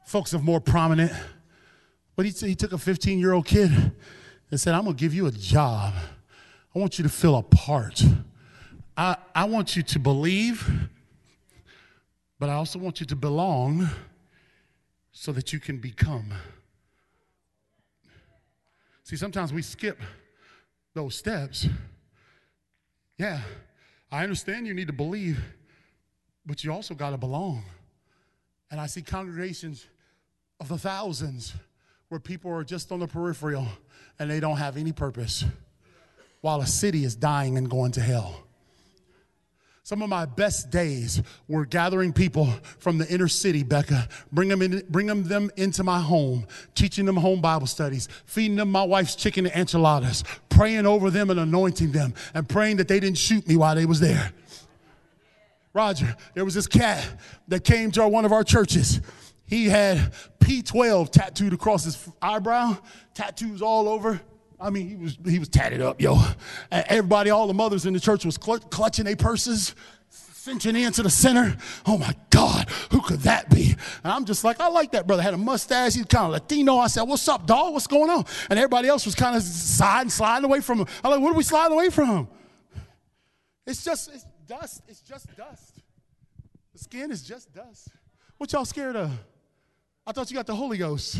folks of more prominent. But he, he took a 15 year old kid and said, I'm going to give you a job. I want you to fill a part. I, I want you to believe, but I also want you to belong so that you can become. See, sometimes we skip those steps. Yeah, I understand you need to believe, but you also got to belong. And I see congregations of the thousands where people are just on the peripheral and they don't have any purpose, while a city is dying and going to hell. Some of my best days were gathering people from the inner city, Becca, bring them, in, bring them, into my home, teaching them home Bible studies, feeding them my wife's chicken and enchiladas, praying over them and anointing them, and praying that they didn't shoot me while they was there. Roger, there was this cat that came to one of our churches. He had P12 tattooed across his eyebrow, tattoos all over. I mean, he was he was tatted up, yo. Everybody, all the mothers in the church was cl- clutching their purses, cinching into the center. Oh my God, who could that be? And I'm just like, I like that brother. Had a mustache. He's kind of Latino. I said, What's up, dog? What's going on? And everybody else was kind of sliding, sliding away from him. I'm like, What are we sliding away from? It's just it's dust. It's just dust. The skin is just dust. What y'all scared of? I thought you got the Holy Ghost.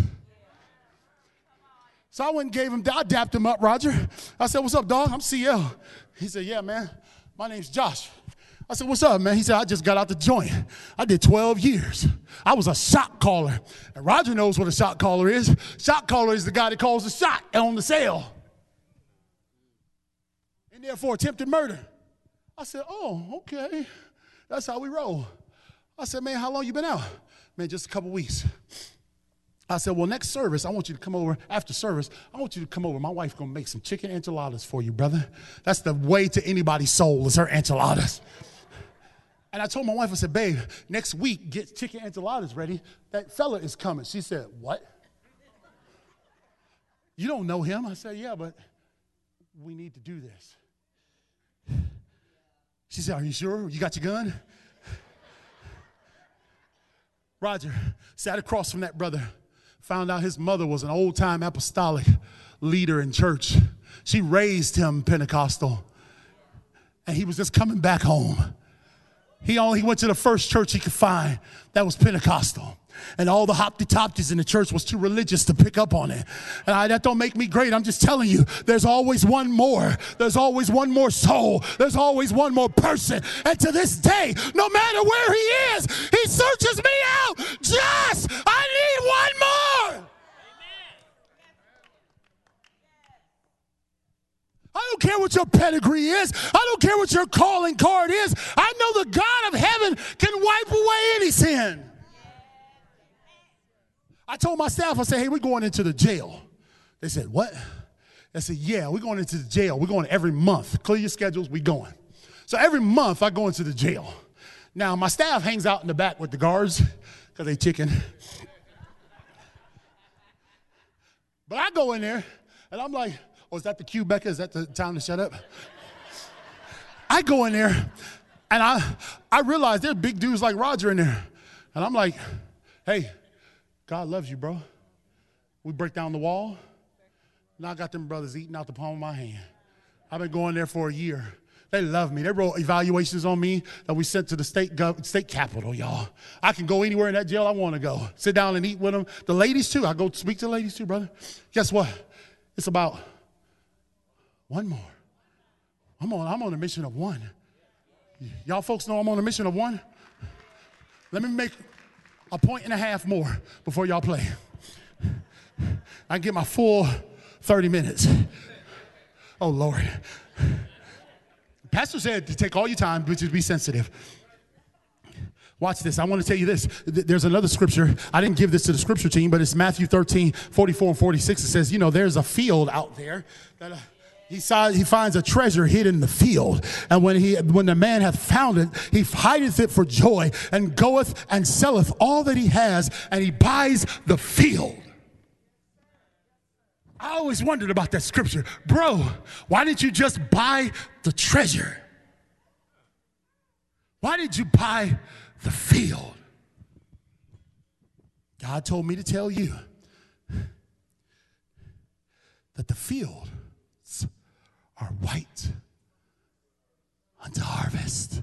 So I went and gave him, I dapped him up, Roger. I said, What's up, dog? I'm CL. He said, Yeah, man. My name's Josh. I said, What's up, man? He said, I just got out the joint. I did 12 years. I was a shot caller. And Roger knows what a shot caller is. Shot caller is the guy that calls the shot on the cell. And therefore attempted murder. I said, Oh, okay. That's how we roll. I said, Man, how long you been out? Man, just a couple weeks. I said, well, next service, I want you to come over. After service, I want you to come over. My wife's gonna make some chicken enchiladas for you, brother. That's the way to anybody's soul is her enchiladas. And I told my wife, I said, babe, next week, get chicken enchiladas ready. That fella is coming. She said, what? You don't know him? I said, yeah, but we need to do this. She said, are you sure? You got your gun? Roger sat across from that brother found out his mother was an old time apostolic leader in church. She raised him Pentecostal. And he was just coming back home. He only went to the first church he could find that was Pentecostal. And all the hopty topties in the church was too religious to pick up on it. And I, that don't make me great. I'm just telling you, there's always one more. There's always one more soul. There's always one more person. And to this day, no matter where he is, he searches me out. Just, I need one more. I don't care what your pedigree is. I don't care what your calling card is. I know the God of heaven can wipe away any sin. I told my staff, I said, hey, we're going into the jail. They said, what? I said, yeah, we're going into the jail. We're going every month. Clear your schedules, we going. So every month I go into the jail. Now my staff hangs out in the back with the guards because they chicken. But I go in there and I'm like, Oh, is that the cue, Becca? Is that the time to shut up? I go in there and I, I realize there's big dudes like Roger in there. And I'm like, hey, God loves you, bro. We break down the wall. Now I got them brothers eating out the palm of my hand. I've been going there for a year. They love me. They wrote evaluations on me that we sent to the state gov- state capital, y'all. I can go anywhere in that jail I want to go. Sit down and eat with them. The ladies too. I go speak to the ladies too, brother. Guess what? It's about one more. I'm on, I'm on a mission of one. Y'all folks know I'm on a mission of one? Let me make a point and a half more before y'all play. I get my full 30 minutes. Oh, Lord. Pastor said to take all your time, but just be sensitive. Watch this. I want to tell you this. There's another scripture. I didn't give this to the scripture team, but it's Matthew 13, 44 and 46. It says, you know, there's a field out there that. Uh, he, saw, he finds a treasure hid in the field. And when, he, when the man hath found it, he hideth it for joy and goeth and selleth all that he has and he buys the field. I always wondered about that scripture. Bro, why didn't you just buy the treasure? Why did you buy the field? God told me to tell you that the field are white unto harvest.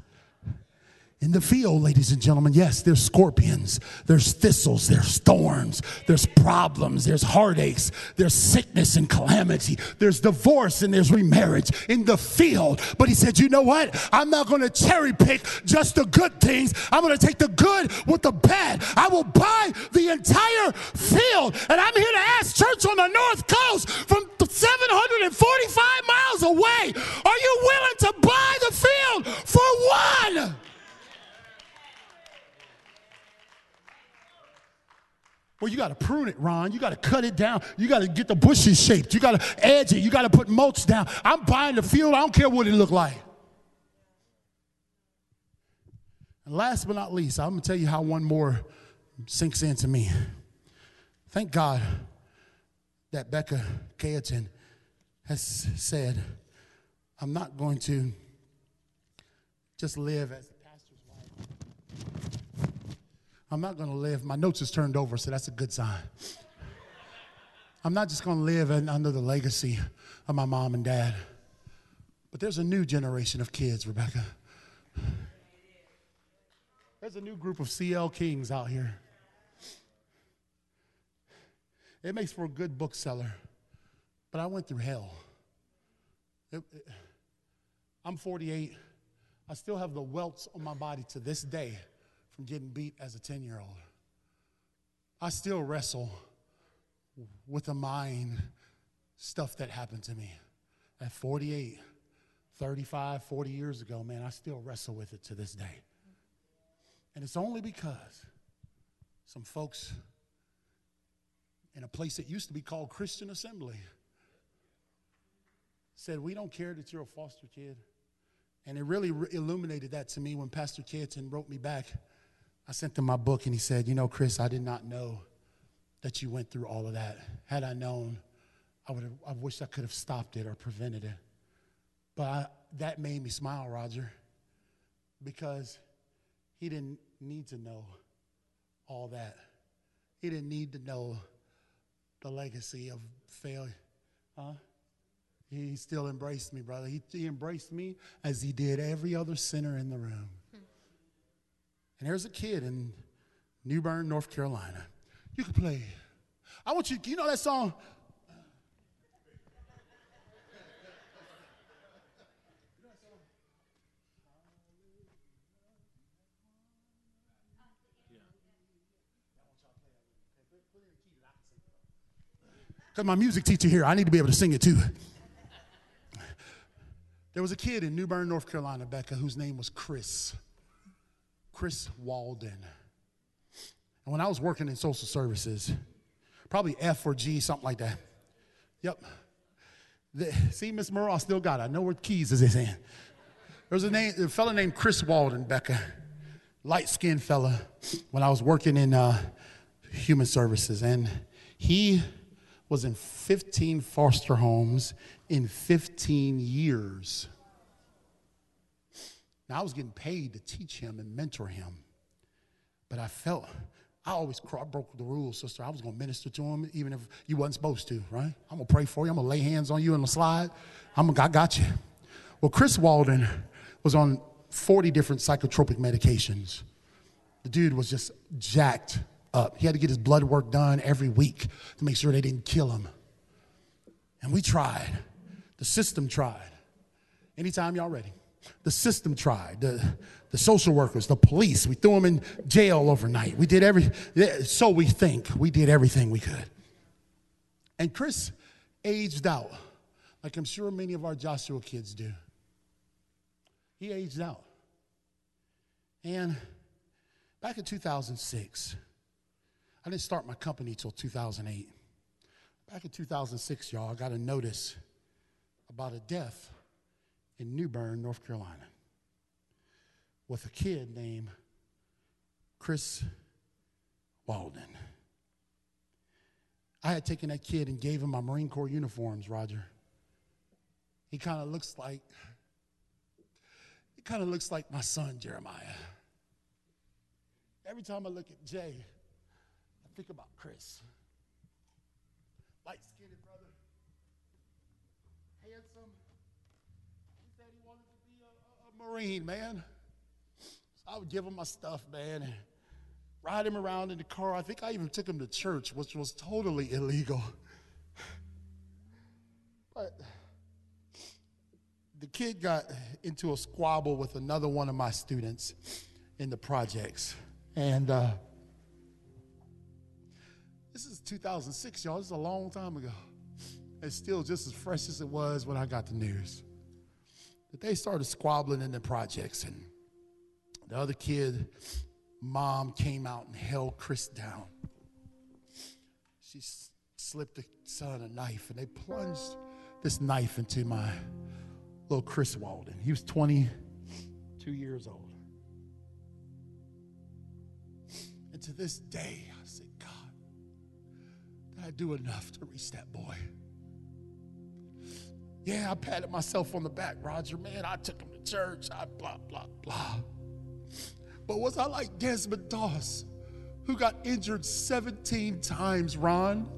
In the field, ladies and gentlemen, yes, there's scorpions, there's thistles, there's thorns, there's problems, there's heartaches, there's sickness and calamity, there's divorce and there's remarriage in the field. But he said, You know what? I'm not going to cherry pick just the good things. I'm going to take the good with the bad. I will buy the entire field. And I'm here to ask church on the North Coast from 745 miles away, are you willing to buy the field for one? Well, you got to prune it, Ron. You got to cut it down. You got to get the bushes shaped. You got to edge it. You got to put mulch down. I'm buying the field. I don't care what it look like. And last but not least, I'm going to tell you how one more sinks into me. Thank God that Becca Cayetan has said, I'm not going to just live as I'm not going to live. My notes is turned over, so that's a good sign. I'm not just going to live under the legacy of my mom and dad, but there's a new generation of kids, Rebecca. There's a new group of CL Kings out here. It makes for a good bookseller, but I went through hell. It, it, I'm 48. I still have the welts on my body to this day from getting beat as a 10 year old. I still wrestle with the mind stuff that happened to me at 48, 35, 40 years ago. Man, I still wrestle with it to this day. And it's only because some folks in a place that used to be called Christian Assembly said, We don't care that you're a foster kid. And it really re- illuminated that to me when Pastor Cayetan wrote me back I sent him my book and he said, You know, Chris, I did not know that you went through all of that. Had I known, I would have, I wish I could have stopped it or prevented it. But I, that made me smile, Roger, because he didn't need to know all that. He didn't need to know the legacy of failure. Huh? He still embraced me, brother. He, he embraced me as he did every other sinner in the room. And there's a kid in New Bern, North Carolina. You can play. I want you, you know that song? Because my music teacher here, I need to be able to sing it too. There was a kid in New Bern, North Carolina, Becca, whose name was Chris. Chris Walden. And when I was working in social services, probably F or G, something like that. Yep. The, see, Miss I still got it. I know where keys is hand. There was a, name, a fella named Chris Walden, Becca, light skinned fella, when I was working in uh, human services. And he was in 15 foster homes in 15 years. Now, I was getting paid to teach him and mentor him, but I felt I always broke the rules, sister. I was going to minister to him even if you wasn't supposed to, right? I'm going to pray for you. I'm going to lay hands on you in the slide. I'm gonna, I got you. Well, Chris Walden was on 40 different psychotropic medications. The dude was just jacked up. He had to get his blood work done every week to make sure they didn't kill him. And we tried. The system tried. Anytime y'all ready. The system tried, the, the social workers, the police. We threw them in jail overnight. We did every, so we think, we did everything we could. And Chris aged out, like I'm sure many of our Joshua kids do. He aged out. And back in 2006, I didn't start my company till 2008. Back in 2006, y'all, I got a notice about a death in New Bern, North Carolina, with a kid named Chris Walden. I had taken that kid and gave him my Marine Corps uniforms, Roger. He kind of looks like, he kind of looks like my son, Jeremiah. Every time I look at Jay, I think about Chris. Light skinned brother, handsome, Marine, man. I would give him my stuff, man, ride him around in the car. I think I even took him to church, which was totally illegal. But the kid got into a squabble with another one of my students in the projects. And uh, this is 2006, y'all. This is a long time ago. It's still just as fresh as it was when I got the news. That they started squabbling in the projects, and the other kid, mom, came out and held Chris down. She slipped the son a knife, and they plunged this knife into my little Chris Walden. He was 22 years old. And to this day, I say, God, did I do enough to reach that boy? Yeah, I patted myself on the back, Roger. Man, I took him to church. I blah, blah, blah. But was I like Desmond Doss, who got injured 17 times, Ron?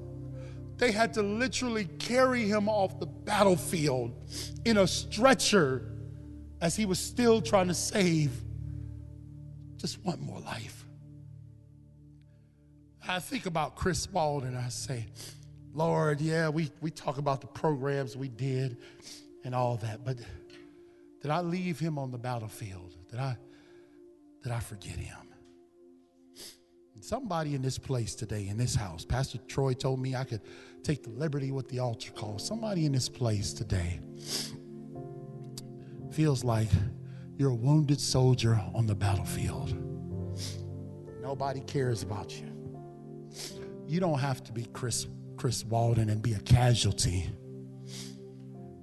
They had to literally carry him off the battlefield in a stretcher as he was still trying to save just one more life. I think about Chris Walden and I say, Lord, yeah, we, we talk about the programs we did and all that, but did I leave him on the battlefield? Did I, did I forget him? Somebody in this place today, in this house, Pastor Troy told me I could take the liberty with the altar call. Somebody in this place today feels like you're a wounded soldier on the battlefield. Nobody cares about you. You don't have to be Chris, Chris Walden and be a casualty.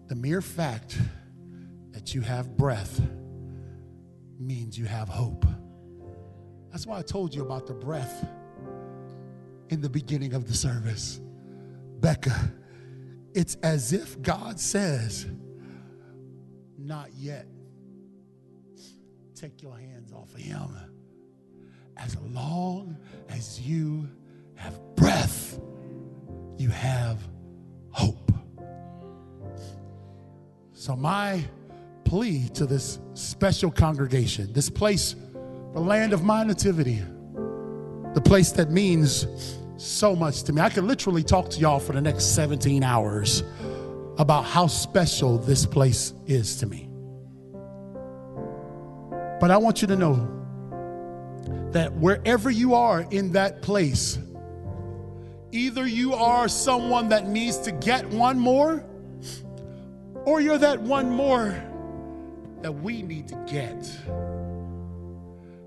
The mere fact that you have breath means you have hope. That's why I told you about the breath in the beginning of the service. Becca, it's as if God says, Not yet. Take your hands off of him. As long as you have breath, you have hope. So, my plea to this special congregation, this place, the land of my nativity, the place that means so much to me. I could literally talk to y'all for the next 17 hours about how special this place is to me. But I want you to know that wherever you are in that place, either you are someone that needs to get one more, or you're that one more that we need to get.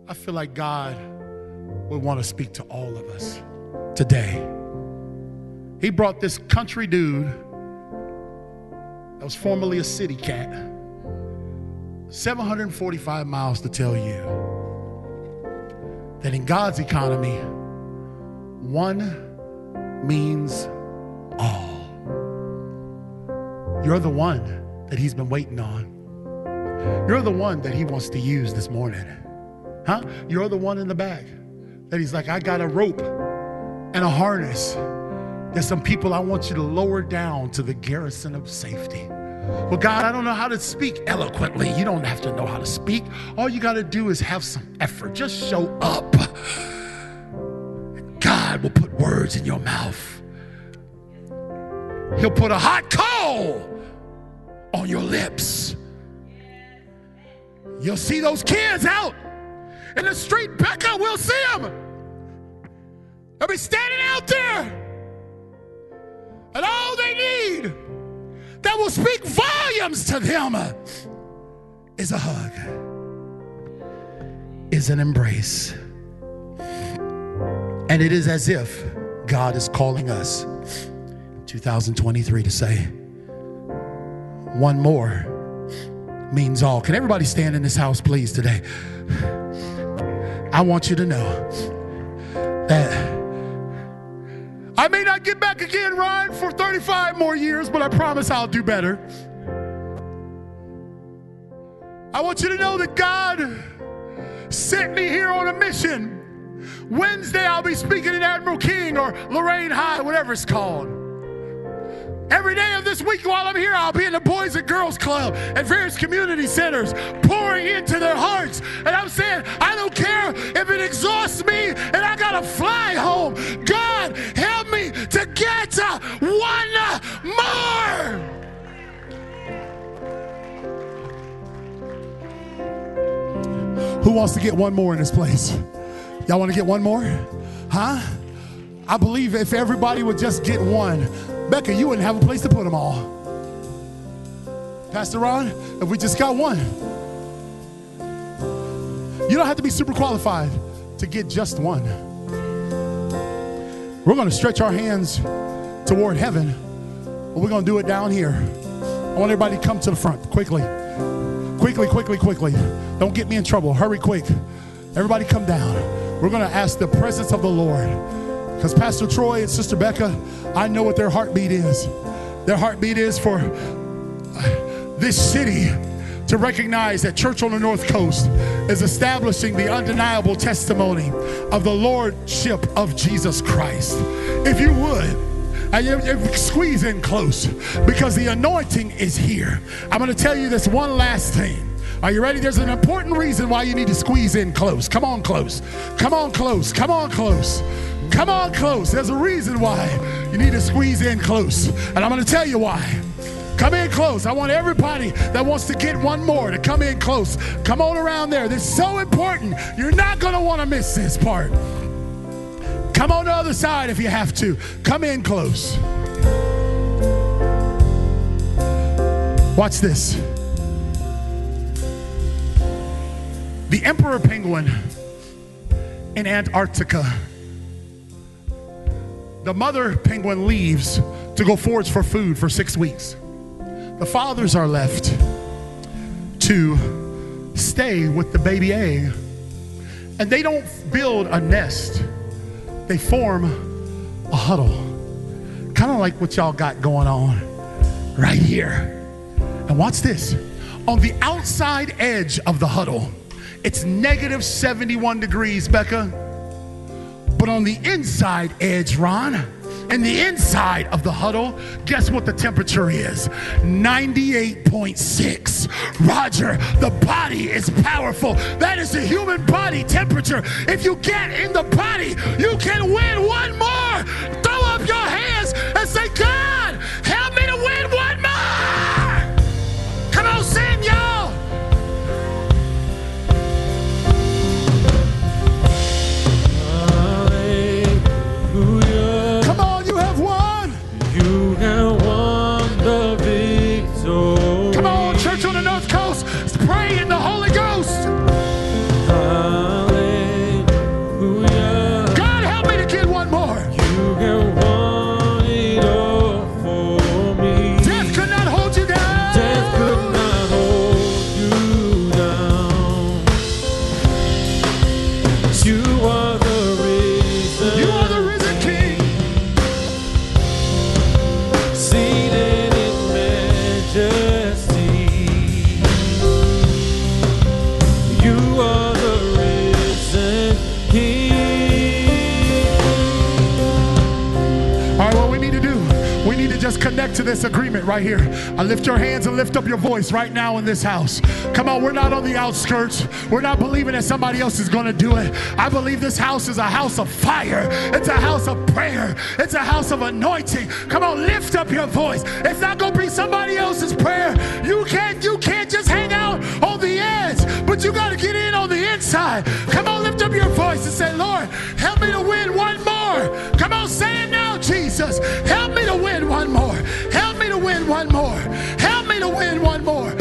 I feel like God would want to speak to all of us today. He brought this country dude that was formerly a city cat 745 miles to tell you that in God's economy, one means all. You're the one that He's been waiting on. You're the one that He wants to use this morning. Huh? You're the one in the back that He's like, I got a rope and a harness. There's some people I want you to lower down to the garrison of safety. Well, God, I don't know how to speak eloquently. You don't have to know how to speak. All you got to do is have some effort. Just show up. God will put words in your mouth. He'll put a hot coal on your lips. You'll see those kids out in the street. Becca, we'll see them. They'll be standing out there. And all they need that will speak volumes to them is a hug, is an embrace. And it is as if God is calling us 2023 to say, one more means all. Can everybody stand in this house, please, today? I want you to know that I may not get back again, Ryan, for 35 more years, but I promise I'll do better. I want you to know that God sent me here on a mission. Wednesday, I'll be speaking at Admiral King or Lorain High, whatever it's called. Every day of this week while I'm here, I'll be in the Boys and Girls Club at various community centers, pouring into their hearts. And I'm saying, I don't care if it exhausts me and I gotta fly home. God, help me to get uh, one more. Who wants to get one more in this place? Y'all want to get one more? Huh? I believe if everybody would just get one, Becca, you wouldn't have a place to put them all. Pastor Ron, if we just got one, you don't have to be super qualified to get just one. We're going to stretch our hands toward heaven, but we're going to do it down here. I want everybody to come to the front quickly. Quickly, quickly, quickly. Don't get me in trouble. Hurry quick. Everybody come down. We're going to ask the presence of the Lord. Because Pastor Troy and Sister Becca, I know what their heartbeat is. Their heartbeat is for uh, this city to recognize that Church on the North Coast is establishing the undeniable testimony of the Lordship of Jesus Christ. If you would, and squeeze in close because the anointing is here. I'm going to tell you this one last thing. Are you ready? There's an important reason why you need to squeeze in close. Come on, close. Come on, close. Come on, close. Come on, close. There's a reason why you need to squeeze in close. And I'm going to tell you why. Come in close. I want everybody that wants to get one more to come in close. Come on around there. This is so important. You're not going to want to miss this part. Come on the other side if you have to. Come in close. Watch this. The emperor penguin in Antarctica. The mother penguin leaves to go forage for food for six weeks. The fathers are left to stay with the baby egg. And they don't build a nest, they form a huddle. Kind of like what y'all got going on right here. And watch this. On the outside edge of the huddle, it's negative 71 degrees, Becca. But on the inside edge, Ron, and the inside of the huddle, guess what the temperature is? 98.6. Roger, the body is powerful. That is the human body temperature. If you get in the body, you can win one more. Throw up your hands and say, God, agreement right here. I lift your hands and lift up your voice right now in this house. Come on, we're not on the outskirts. We're not believing that somebody else is going to do it. I believe this house is a house of fire. It's a house of prayer. It's a house of anointing. Come on, lift up your voice. It's not going to be somebody else's prayer. You can't you can't just hang out on the edge, but you got to get in on the inside. Come on, lift up your voice and say, "Lord, help me to win one more." Come on, say it now, Jesus. Help me to win one more. Help win one more. Help me to win one more.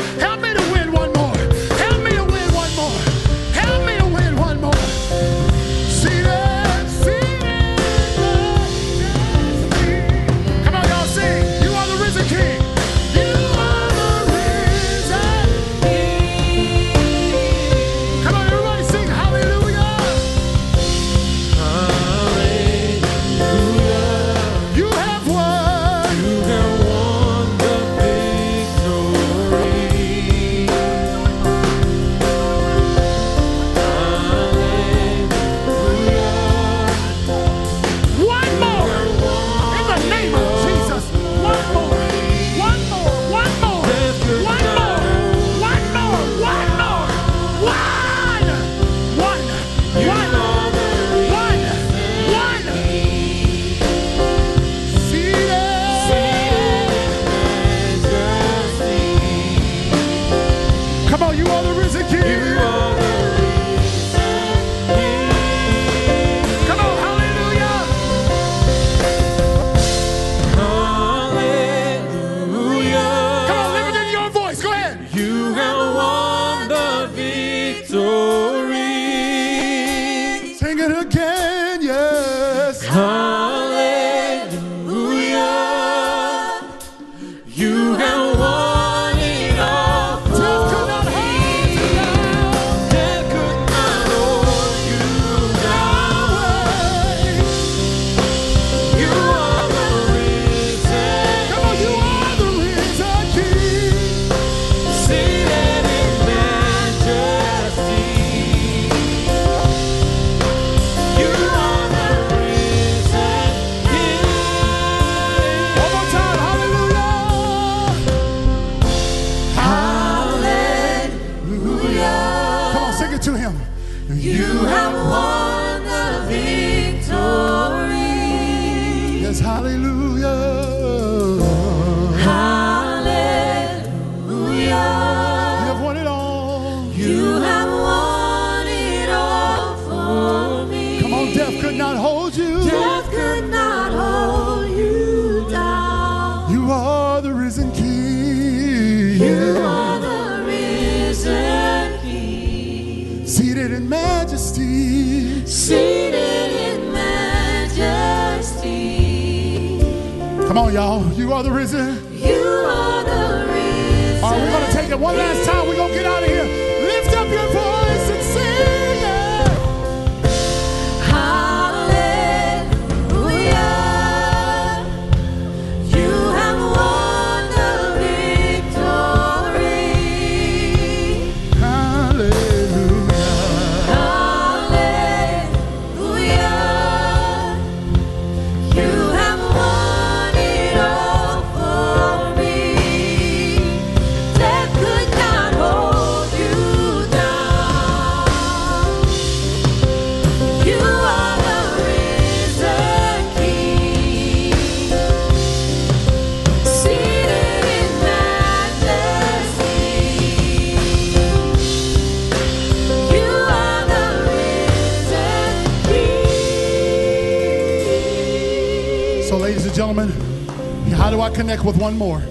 With one more?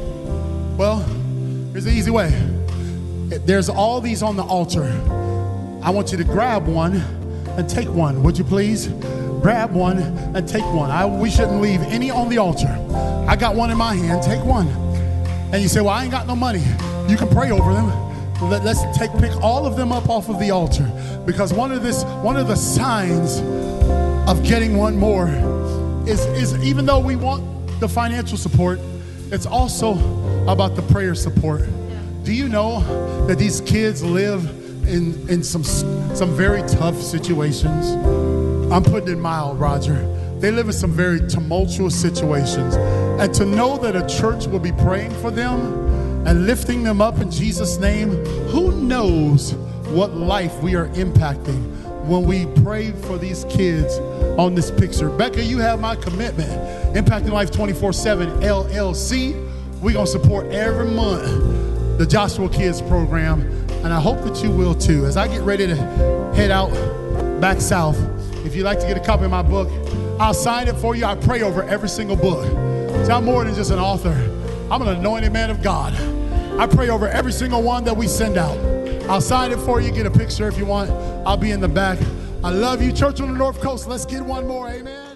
Well, here's the easy way. There's all these on the altar. I want you to grab one and take one. Would you please? Grab one and take one. I, we shouldn't leave any on the altar. I got one in my hand. Take one. And you say, "Well, I ain't got no money." You can pray over them. Let, us take pick all of them up off of the altar because one of this one of the signs of getting one more is, is even though we want the financial support, it's also about the prayer support. Do you know that these kids live in, in some, some very tough situations? I'm putting it mild, Roger. They live in some very tumultuous situations. And to know that a church will be praying for them and lifting them up in Jesus' name, who knows what life we are impacting when we pray for these kids on this picture. Becca, you have my commitment. Impacting Life 24 7 LLC. We're going to support every month the Joshua Kids program, and I hope that you will too. As I get ready to head out back south, if you'd like to get a copy of my book, I'll sign it for you. I pray over every single book. See, I'm more than just an author, I'm an anointed man of God. I pray over every single one that we send out. I'll sign it for you, get a picture if you want. I'll be in the back. I love you, Church on the North Coast. Let's get one more. Amen.